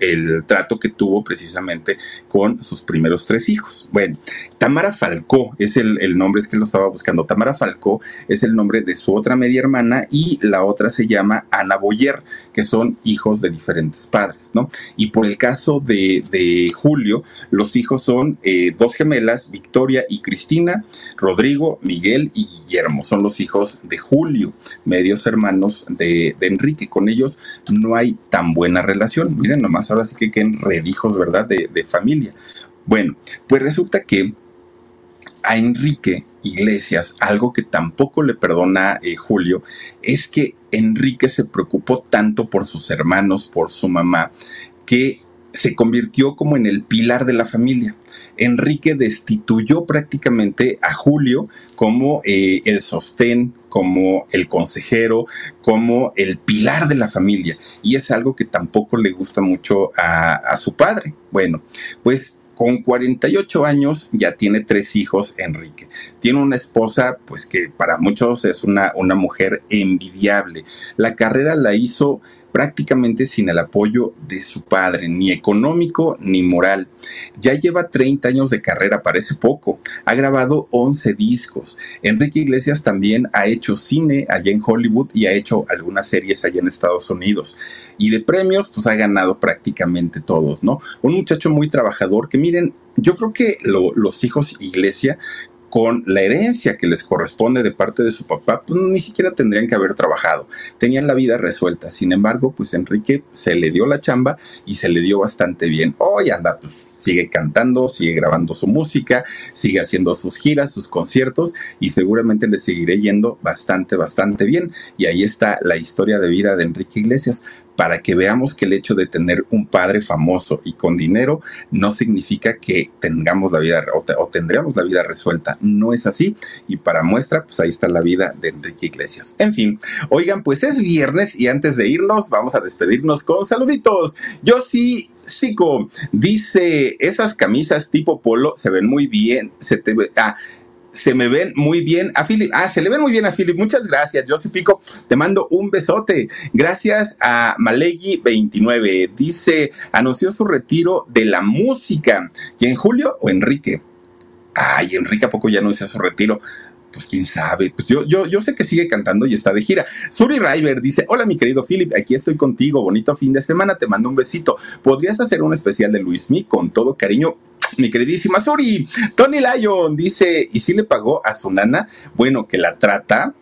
el trato que tuvo precisamente con sus primeros tres hijos. Bueno, Tamara Falcó es el, el, nombre, es que lo estaba buscando. Tamara Falcó es el nombre de su otra media hermana y la otra se llama Ana Boyer, que son hijos de diferentes padres, ¿no? Y por el caso de, de Julio, los hijos son eh, dos gemelas, Victoria y Cristina, Rodrigo, Miguel y Guillermo. Son los hijos de Julio, medios hermanos de, de Enrique. Con ellos no hay tan buena relación. Miren nomás, ahora sí que queden redijos, ¿verdad? De, familia. Bueno, pues resulta que a Enrique Iglesias, algo que tampoco le perdona eh, Julio, es que Enrique se preocupó tanto por sus hermanos, por su mamá, que se convirtió como en el pilar de la familia. Enrique destituyó prácticamente a Julio como eh, el sostén, como el consejero, como el pilar de la familia. Y es algo que tampoco le gusta mucho a, a su padre. Bueno, pues con 48 años ya tiene tres hijos, Enrique. Tiene una esposa, pues que para muchos es una, una mujer envidiable. La carrera la hizo prácticamente sin el apoyo de su padre, ni económico ni moral. Ya lleva 30 años de carrera, parece poco. Ha grabado 11 discos. Enrique Iglesias también ha hecho cine allá en Hollywood y ha hecho algunas series allá en Estados Unidos. Y de premios, pues ha ganado prácticamente todos, ¿no? Un muchacho muy trabajador que miren, yo creo que los hijos Iglesia con la herencia que les corresponde de parte de su papá, pues ni siquiera tendrían que haber trabajado. Tenían la vida resuelta. Sin embargo, pues Enrique se le dio la chamba y se le dio bastante bien. Hoy anda, pues sigue cantando, sigue grabando su música, sigue haciendo sus giras, sus conciertos y seguramente le seguiré yendo bastante, bastante bien. Y ahí está la historia de vida de Enrique Iglesias para que veamos que el hecho de tener un padre famoso y con dinero no significa que tengamos la vida o, tendríamos la vida resuelta. No es así. Y para muestra, pues ahí está la vida de Enrique Iglesias. En fin, oigan, pues es viernes y antes de irnos, vamos a despedirnos con saluditos. Yo sí Sico dice, esas camisas tipo polo se ven muy bien, se te ah, se me ven muy bien a Philip. Ah, se le ven muy bien a Philip. Muchas gracias, Josy Pico. Te mando un besote. Gracias a Malegi29. Dice, anunció su retiro de la música. ¿Quién, Julio o Enrique? Ay, Enrique, ¿a poco ya anunció su retiro? Pues quién sabe. Pues yo, yo, yo sé que sigue cantando y está de gira. Suri River dice: Hola, mi querido Philip, aquí estoy contigo. Bonito fin de semana, te mando un besito. ¿Podrías hacer un especial de Luis Mi con todo cariño? Mi queridísima Suri, Tony Lyon dice, ¿y si le pagó a su nana? Bueno, que la trata,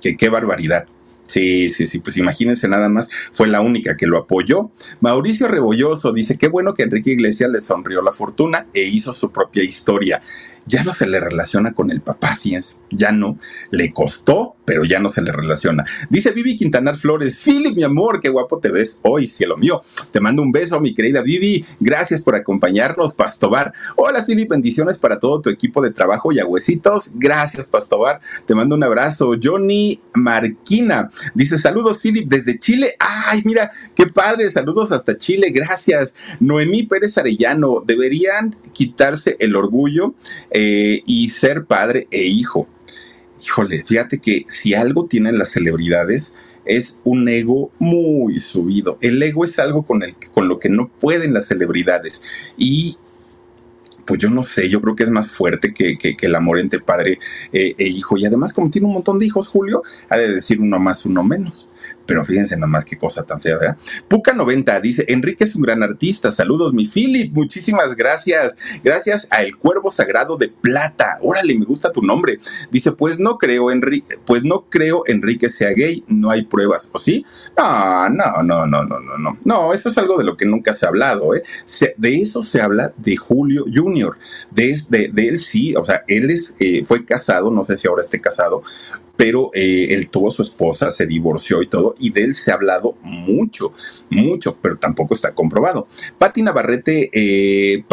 que qué barbaridad. Sí, sí, sí, pues imagínense nada más, fue la única que lo apoyó. Mauricio Rebolloso dice, qué bueno que Enrique Iglesias le sonrió la fortuna e hizo su propia historia ya no se le relaciona con el papá, fíjense, ya no, le costó, pero ya no se le relaciona. Dice Vivi Quintanar Flores, Philip, mi amor, qué guapo te ves hoy, cielo mío. Te mando un beso, mi querida Vivi, gracias por acompañarnos, Pastobar. Hola, Philip, bendiciones para todo tu equipo de trabajo y agüecitos. Gracias, Pastobar, te mando un abrazo. Johnny Marquina dice, saludos, Philip, desde Chile. Ay, mira, qué padre, saludos hasta Chile, gracias. Noemí Pérez Arellano, deberían quitarse el orgullo y ser padre e hijo. Híjole, fíjate que si algo tienen las celebridades es un ego muy subido. El ego es algo con, el, con lo que no pueden las celebridades. Y pues yo no sé, yo creo que es más fuerte que, el amor entre padre eh, e hijo. Y además, como tiene un montón de hijos, Julio, ha de decir uno más, uno menos pero fíjense nomás qué cosa tan fea, ¿verdad? Puca90 dice, Enrique es un gran artista, saludos mi Philip, muchísimas gracias, gracias a El Cuervo Sagrado de Plata, órale, me gusta tu nombre, dice, pues no creo, Enrique, pues no creo Enrique sea gay, no hay pruebas, ¿o sí? No, no, no, no, no, no, no, no, eso es algo de lo que nunca se ha hablado, ¿eh? de eso se habla de Julio Jr., de, de, él sí, o sea, él es, eh, fue casado, no sé si ahora esté casado, pero eh, él tuvo su esposa, se divorció y todo, y de él se ha hablado mucho, mucho, pero tampoco está comprobado. Pati Navarrete, eh,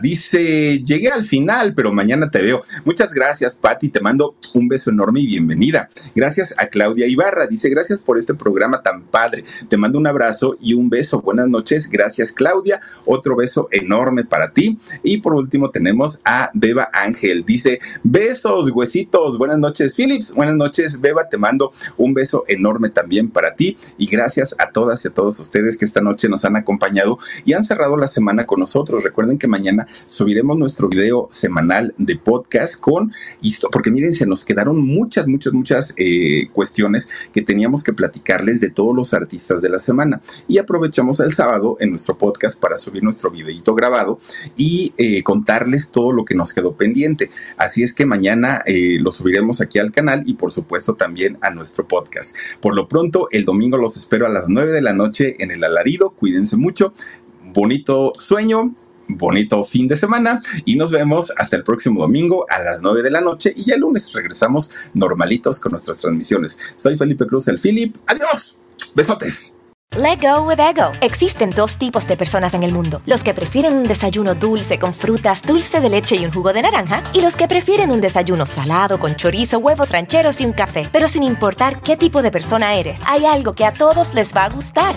Dice, llegué al final, pero mañana te veo. Muchas gracias, Pati. Te mando un beso enorme y bienvenida. Gracias a Claudia Ibarra. Dice, gracias por este programa tan padre. Te mando un abrazo y un beso. Buenas noches. Gracias, Claudia. Otro beso enorme para ti. Y por último tenemos a Beba Ángel. Dice, besos, huesitos. Buenas noches, Philips. Buenas noches, Beba. Te mando un beso enorme también para ti. Y gracias a todas y a todos ustedes que esta noche nos han acompañado y han cerrado la semana con nosotros. Que mañana subiremos nuestro video semanal de podcast con esto, porque miren, se nos quedaron muchas, muchas, muchas eh, cuestiones que teníamos que platicarles de todos los artistas de la semana. Y aprovechamos el sábado en nuestro podcast para subir nuestro videito grabado y eh, contarles todo lo que nos quedó pendiente. Así es que mañana eh, lo subiremos aquí al canal y por supuesto también a nuestro podcast. Por lo pronto, el domingo los espero a las 9 de la noche en el alarido. Cuídense mucho. Bonito sueño bonito fin de semana y nos vemos hasta el próximo domingo a las 9 de la noche y ya el lunes regresamos normalitos con nuestras transmisiones. Soy Felipe Cruz, el Philip. Adiós. Besotes. Let go with ego. Existen dos tipos de personas en el mundo: los que prefieren un desayuno dulce con frutas, dulce de leche y un jugo de naranja, y los que prefieren un desayuno salado con chorizo, huevos rancheros y un café. Pero sin importar qué tipo de persona eres, hay algo que a todos les va a gustar.